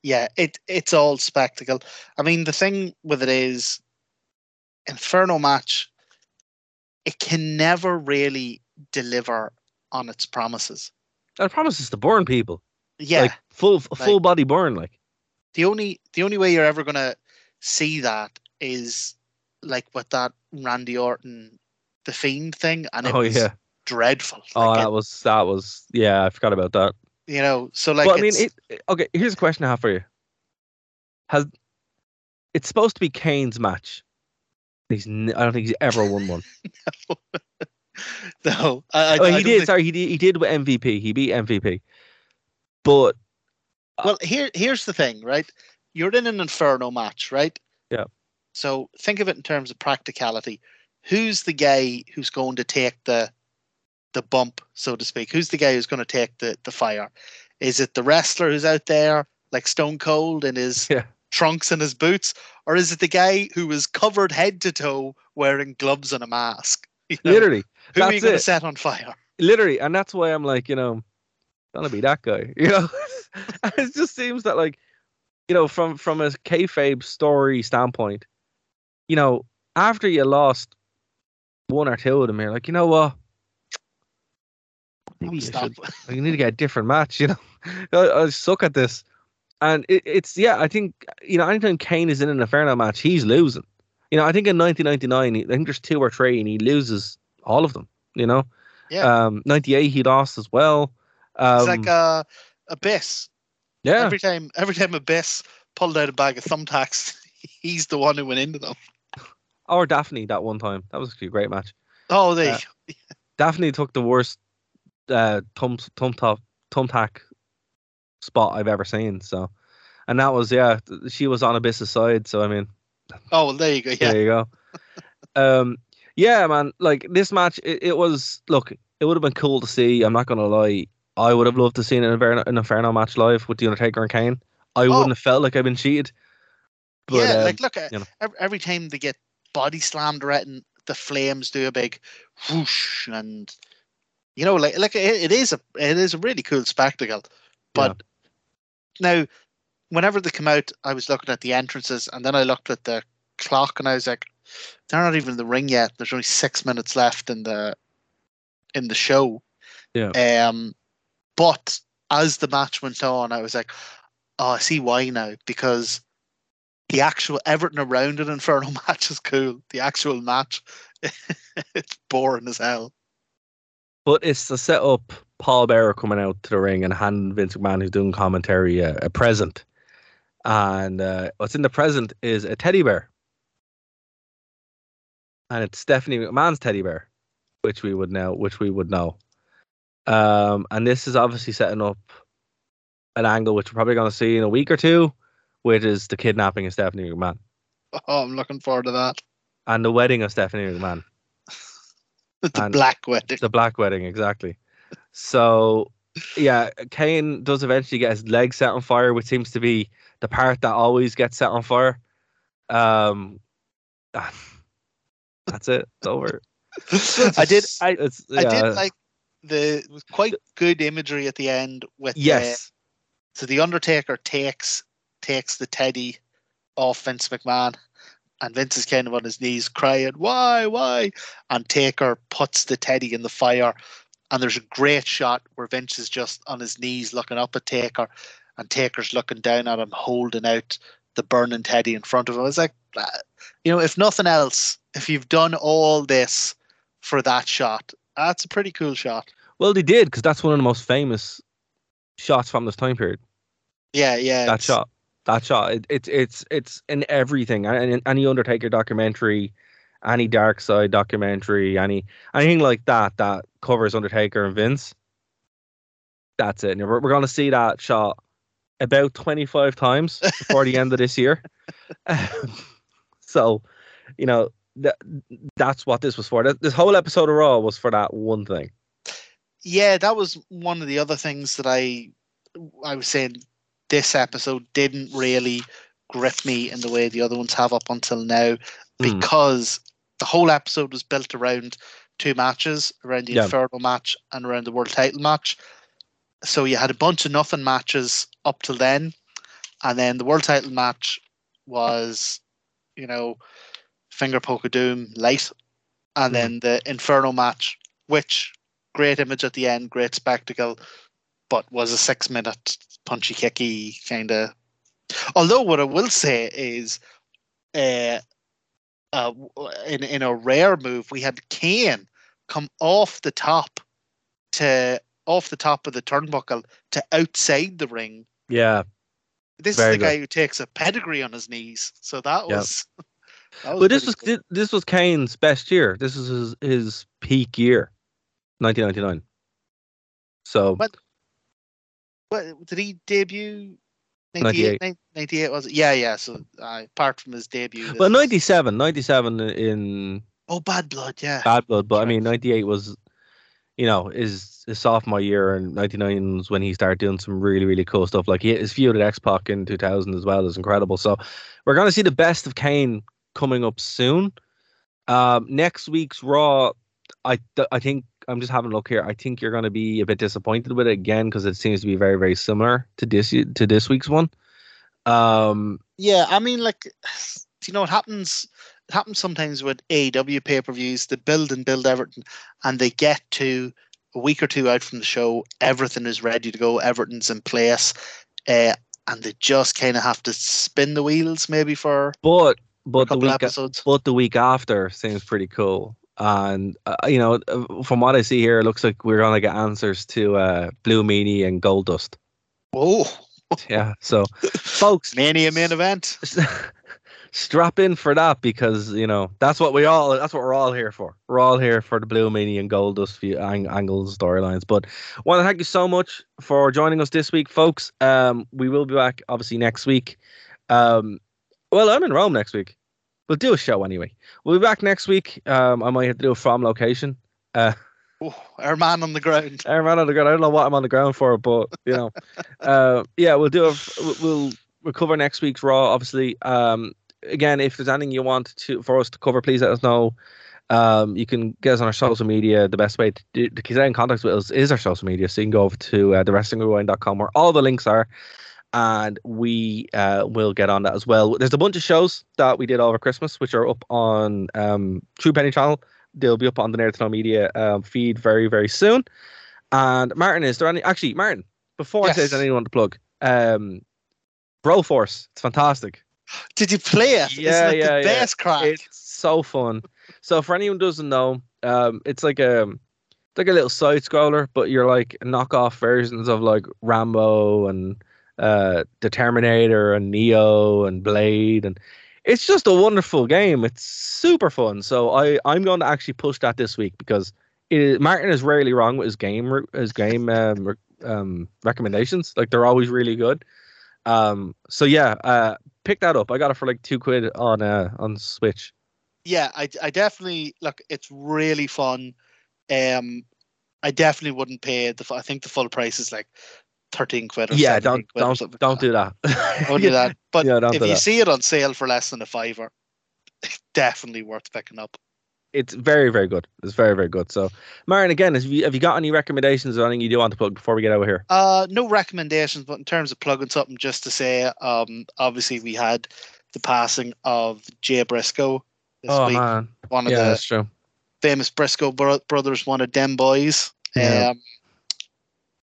Yeah, it it's all spectacle. I mean, the thing with it is, Inferno match. It can never really deliver on its promises. It promises to burn people, Yeah, like full full body burn, like the only the only way you're ever gonna see that is like with that Randy Orton, the Fiend thing, and it oh was yeah, dreadful. oh Like, that it- was that was yeah, I forgot about that. You know, so like, well, I mean, it, okay. Here's a question I have for you: Has it's supposed to be Kane's match? He's n- I don't think he's ever won one. no, I, I, oh, I he don't did. think- Sorry, he did. He did with MVP. He beat MVP. But uh, Well, here here's the thing, right? You're in an Inferno match, right? Yeah. So think of it in terms of practicality. Who's the guy who's going to take the the bump, so to speak? Who's the guy who's going to take the the fire? Is it the wrestler who's out there like Stone Cold in his Yeah. trunks and his boots, or is it the guy who was covered head to toe wearing gloves and a mask? You know, literally, who are you going to set on fire? literally, and that's why I'm like, you know, gonna be that guy. You know, it just seems that like, you know, from from a kayfabe story standpoint, you know, after you lost one or two of them, you're like, you know what? You Stop. should you need to get a different match, you know. I, I suck at this. And it, it's yeah, I think you know, anytime Kane is in an Inferno match, he's losing. You know, I think in 1999, I think there's two or three, and he loses all of them. You know, Yeah. Um, 98, he lost as well. Um, It's like uh, Abyss. yeah, Every time, every time Abyss pulled out a bag of thumbtacks, he's the one who went into them. or Daffney that one time. That was actually a great match. Oh, they. Uh, Daffney took the worst uh, thumb thumb top thumbtack spot I've ever seen. So, and that was yeah, she was on Abyss's side. So I mean, oh, well, there you go. Yeah. There you go. um, yeah, man. Like this match, it, it was. Look, it would have been cool to see. I'm not gonna lie. I would have loved to see an Inferno, an Inferno match live with the Undertaker and Kane. I Oh. wouldn't have felt like I've been cheated. But yeah, um, like look at you know. every, every time they get body slammed right and the flames do a big whoosh and you know like like it, it is a it is a really cool spectacle but now whenever they come out i was looking at the entrances and then i looked at the clock and i was like they're not even in the ring yet there's only six minutes left in the in the show Yeah. um but as the match went on i was like oh i see why now because the actual Everton around an Inferno match is cool. The actual match, it's boring as hell. But it's to set up Paul Bearer coming out to the ring and handing Vince McMahon, who's doing commentary, a, a present. And uh, what's in the present is a teddy bear. And it's Stephanie McMahon's teddy bear, which we would know, which we would know. Um, and this is obviously setting up an angle which we're probably going to see in a week or two, which is the kidnapping of Stephanie McMahon Oh, I'm looking forward to that. and the wedding of Stephanie McMahon. The And- black wedding. The black wedding, exactly. So, yeah, Kane does eventually get his leg set on fire, which seems to be the part that always gets set on fire. Um, that's it. It's over. I did. I, It's, I did like the was quite good imagery at the end with the- Yes. so the Undertaker takes takes the teddy off Vince McMahon, and Vince is kind of on his knees crying, "Why, why?" And Taker puts the teddy in the fire, and there's a great shot where Vince is just on his knees looking up at Taker, and Taker's looking down at him, holding out the burning teddy in front of him. It's like, "Ah," you know, if nothing else, if you've done all this for that shot, that's a pretty cool shot. Well, they did because that's one of the most famous shots from this time period. Yeah, yeah. that shot that shot it, it's it's it's in everything any, any undertaker documentary any dark side documentary any anything like that that covers undertaker and vince that's it. We're, we're going to see that shot about 25 times before the end of this year. So you know that that's what this was for. This whole episode of raw was for that one thing. Yeah, that was one of the other things that I I was saying this episode didn't really grip me in the way the other ones have up until now Hmm. because the whole episode was built around two matches, around the Yeah. Inferno match and around the world title match. So you had a bunch of nothing matches up till then, and then the world title match was, you know, finger poke of doom light, and then the Inferno match, which great image at the end, great spectacle, but was a six minute punchy kicky kind of. Although what I will say is, uh, uh, in in a rare move, we had Kane come off the top to off the top of the turnbuckle to outside the ring. yeah This Very is the good. guy who takes a pedigree on his knees. So that Yeah. was. that was but this was cool. this was Kane's best year. This is his, his peak year, 1999. So What- What, did he debut? 98. 98, 98 was it? Yeah, yeah. So uh, apart from his debut. well, is- 97, 97 in Oh, Bad Blood, yeah. Bad Blood, but I mean 98 was, you know, his his sophomore year, and 99 was when he started doing some really really cool stuff. Like he, his feud at X Pac in 2000 as well is incredible. So we're gonna see the best of Kane coming up soon. Um, next week's Raw, I I think I'm just having a look here. I think you're gonna be a bit disappointed with it again because it seems to be very very similar to this to this week's one. Um, Yeah, I mean, like, you know, it happens. It happens sometimes with AEW pay per views. They build and build everything, and they get to a week or two out from the show. Everything is ready to go. Everything's in place, uh, and they just kind of have to spin the wheels, maybe for but a but the week episodes. but the week after seems pretty cool. And uh, you know, uh, from what I see here, it looks like we're gonna get answers to uh, Blue Meanie and Goldust. Oh, Yeah, so folks, mania main event. strap in for that because you know that's what we all that's what we're all here for. We're all here for the Blue Meanie and Goldust few ang- angles storylines. But want to thank you so much for joining us this week, folks. Um, we will be back obviously next week. Um, well, I'm in Rome next week. We'll do a show anyway. We'll be back next week. Um, I might have to do a from location. Uh, Oh, our man on the ground. I'm on the ground. I don't know what I'm on the ground for, but you know, uh, yeah, we'll do a we'll we'll cover next week's Raw. Obviously, um, again, if there's anything you want to for us to cover, please let us know. Um, you can get us on our social media. The best way to, do, to get in contact with us is our social media. So you can go over to uh, thewrestlingrewind.com where all the links are, and we uh, will get on that as well. There's a bunch of shows that we did over Christmas, which are up on um, True Penny channel. They'll be up on the Nerd to Know Media um, feed very, very soon. And Martin, is there any? Actually, Martin, before I say Yes. there's anyone to plug, um, Broforce, it's fantastic. Did you play it? It's Yeah, like yeah, the yeah. best crack. It's so fun. So for anyone who doesn't know, um, it's like a like a little side scroller, but you're like knockoff versions of like Rambo and uh, the Terminator and Neo and Blade, and it's just a wonderful game. It's super fun. So I I'm going to actually push that this week because it is, Martin is rarely wrong with his game his game um, um, recommendations. Like they're always really good. Um, so yeah, uh, pick that up. I got it for like two quid on uh on Switch. yeah, I, I definitely look. It's really fun. Um, I definitely wouldn't pay the. I think the full price is like thirteen quid. Or Yeah, don't quid don't something don't do that. Don't do that. But Yeah, if you that. see it on sale for less than a fiver, definitely worth picking up. It's very very good. It's very very good. So, Marion, again, have you have you got any recommendations or anything you do want to plug before we get over here? Uh, no recommendations, but in terms of plugging something, just to say, um, obviously we had the passing of Jay Briscoe this oh week. man, One of yeah, the that's true. famous Briscoe bro- brothers, one of them boys. Yeah. Um,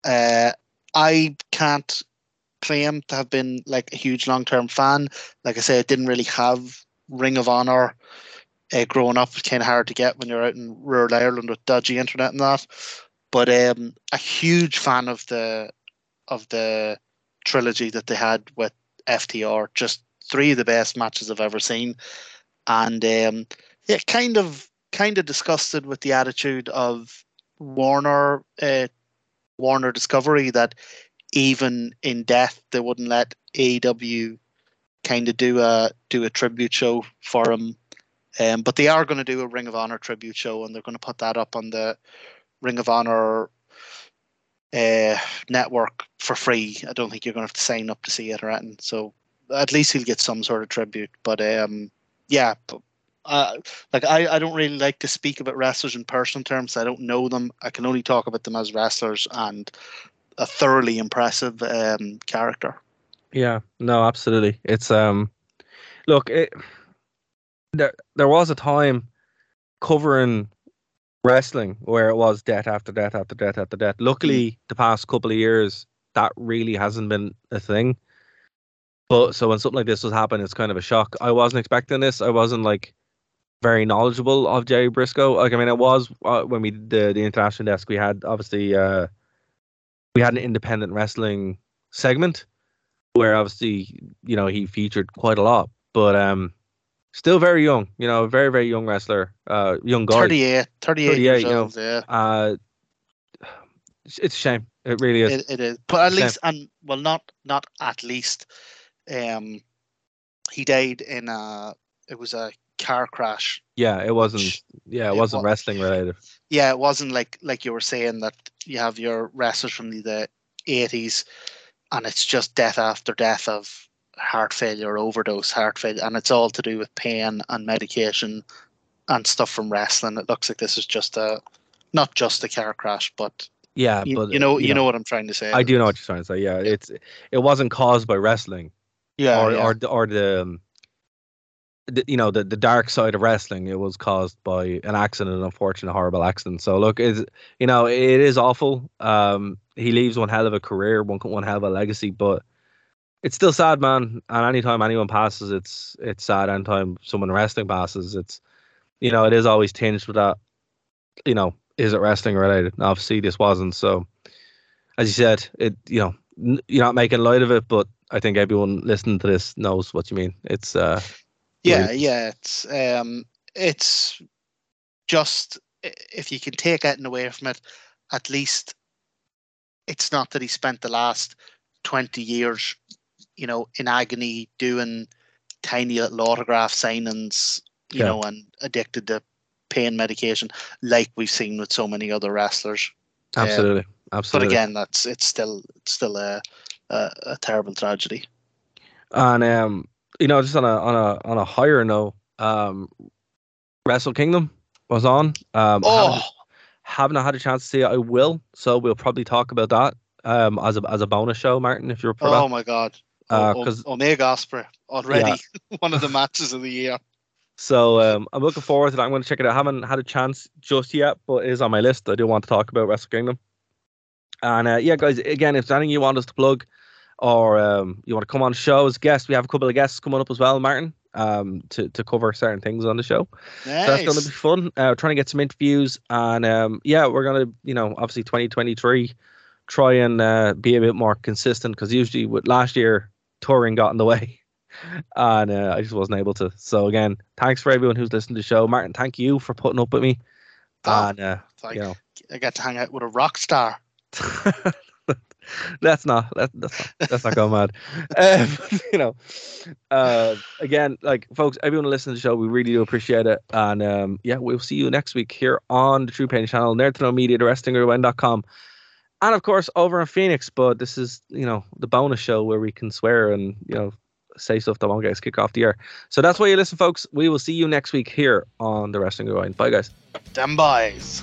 uh, I can't claim to have been like a huge long term fan. Like I say, I didn't really have Ring of Honor uh, growing up. It's kind of hard to get when you're out in rural Ireland with dodgy internet and that. But um, a huge fan of the of the trilogy that they had with FTR. Just three of the best matches I've ever seen, and um, yeah, kind of kind of disgusted with the attitude of Warner uh, Warner Discovery that even in death they wouldn't let AEW kind of do a do a tribute show for him. Um, but they are going to do a Ring of Honor tribute show, and they're going to put that up on the Ring of Honor uh, network for free. I don't think you're going to have to sign up to see it or anything. So at least he'll get some sort of tribute. But um, yeah, uh, like I, I don't really like to speak about wrestlers in personal terms. I don't know them. I can only talk about them as wrestlers and a thoroughly impressive um, character. Yeah, no, absolutely. It's um, look, it, there there was a time covering wrestling where it was death after death after death after death. Luckily, the past couple of years, that really hasn't been a thing. But so when something like this was happening, it's kind of a shock. I wasn't expecting this. I wasn't like very knowledgeable of Jerry Briscoe. Like I mean, it was uh, when we did the, the international desk. We had obviously uh, we had an independent wrestling segment where obviously you know he featured quite a lot, but um, still very young. You know, very very young wrestler, uh, young guy. 38, 38, 38, years you know. old. Yeah. Uh, it's a shame. It really is. It, it is, but at least, and well, not not at least. Um, he died in a. It was a car crash. yeah, it wasn't. Yeah, it it wasn't wa- wrestling related. Yeah, it wasn't like like you were saying that you have your wrestlers from the eighties, and it's just death after death of heart failure, overdose, heart failure, and it's all to do with pain and medication and stuff from wrestling. It looks like this is just a, not just a car crash, but Yeah, you, but you know, you know what I'm trying to say. I do know what you're trying to say. Yeah, it's it wasn't caused by wrestling. Yeah, or yeah. or the- or the, um, the you know the, the dark side of wrestling it was caused by an accident an unfortunate horrible accident. So look is you know it is awful. Um he leaves one hell of a career one one hell of a legacy but it's still sad man. And anytime anyone passes it's it's sad. Anytime someone wrestling passes it's you know it is always tinged with that you know is it wrestling related? And obviously this wasn't. So as you said it you know n- you're not making light of it but I think everyone listening to this knows what you mean. It's uh Yeah, Right. yeah, it's um, it's just if you can take anything away from it, at least it's not that he spent the last twenty years, you know, in agony doing tiny little autograph signings, you Yeah. know, and addicted to pain medication, like we've seen with so many other wrestlers. Um, absolutely, but again, that's it's still it's still a a, a terrible tragedy. and um, you know, just on a on a on a higher note, um, Wrestle Kingdom was on. Um, Oh, haven't, haven't had a chance to see it. I will, so we'll probably talk about that um as a as a bonus show, Martin, if you're oh that. my God! Uh, O- Omega Osprey already one of the matches of the year. So um, I'm looking forward to that. I'm going to check it out. I haven't had a chance just yet, but it is on my list. I do want to talk about Wrestle Kingdom. And uh, yeah, guys, again, if there's anything you want us to plug, or um, you want to come on show as a guest, we have a couple of guests coming up as well, Martin, um, to, to cover certain things on the show. Nice. So that's going to be fun. Uh, trying to get some interviews, and um, yeah, we're going to, you know, obviously 2023, try and uh, be a bit more consistent because usually with last year touring got in the way, and uh, I just wasn't able to. So again, thanks for everyone who's listened to the show. Martin, thank you for putting up with me, Oh, and uh, like you know. I get to hang out with a rock star. that's not that, that's not that's not going mad. Um, you know, uh, again, like folks, everyone listens to the show, we really do appreciate it. And um, yeah, we'll see you next week here on the True Pain channel, Nerd to Know Media, the wrestlingrewind.com. And of course, over in Phoenix, but this is, you know, the bonus show where we can swear and, you know, say stuff that won't get us kicked off the air. So that's why you listen, folks. We will see you next week here on the Wrestling Rewind. Bye, guys. Them boys.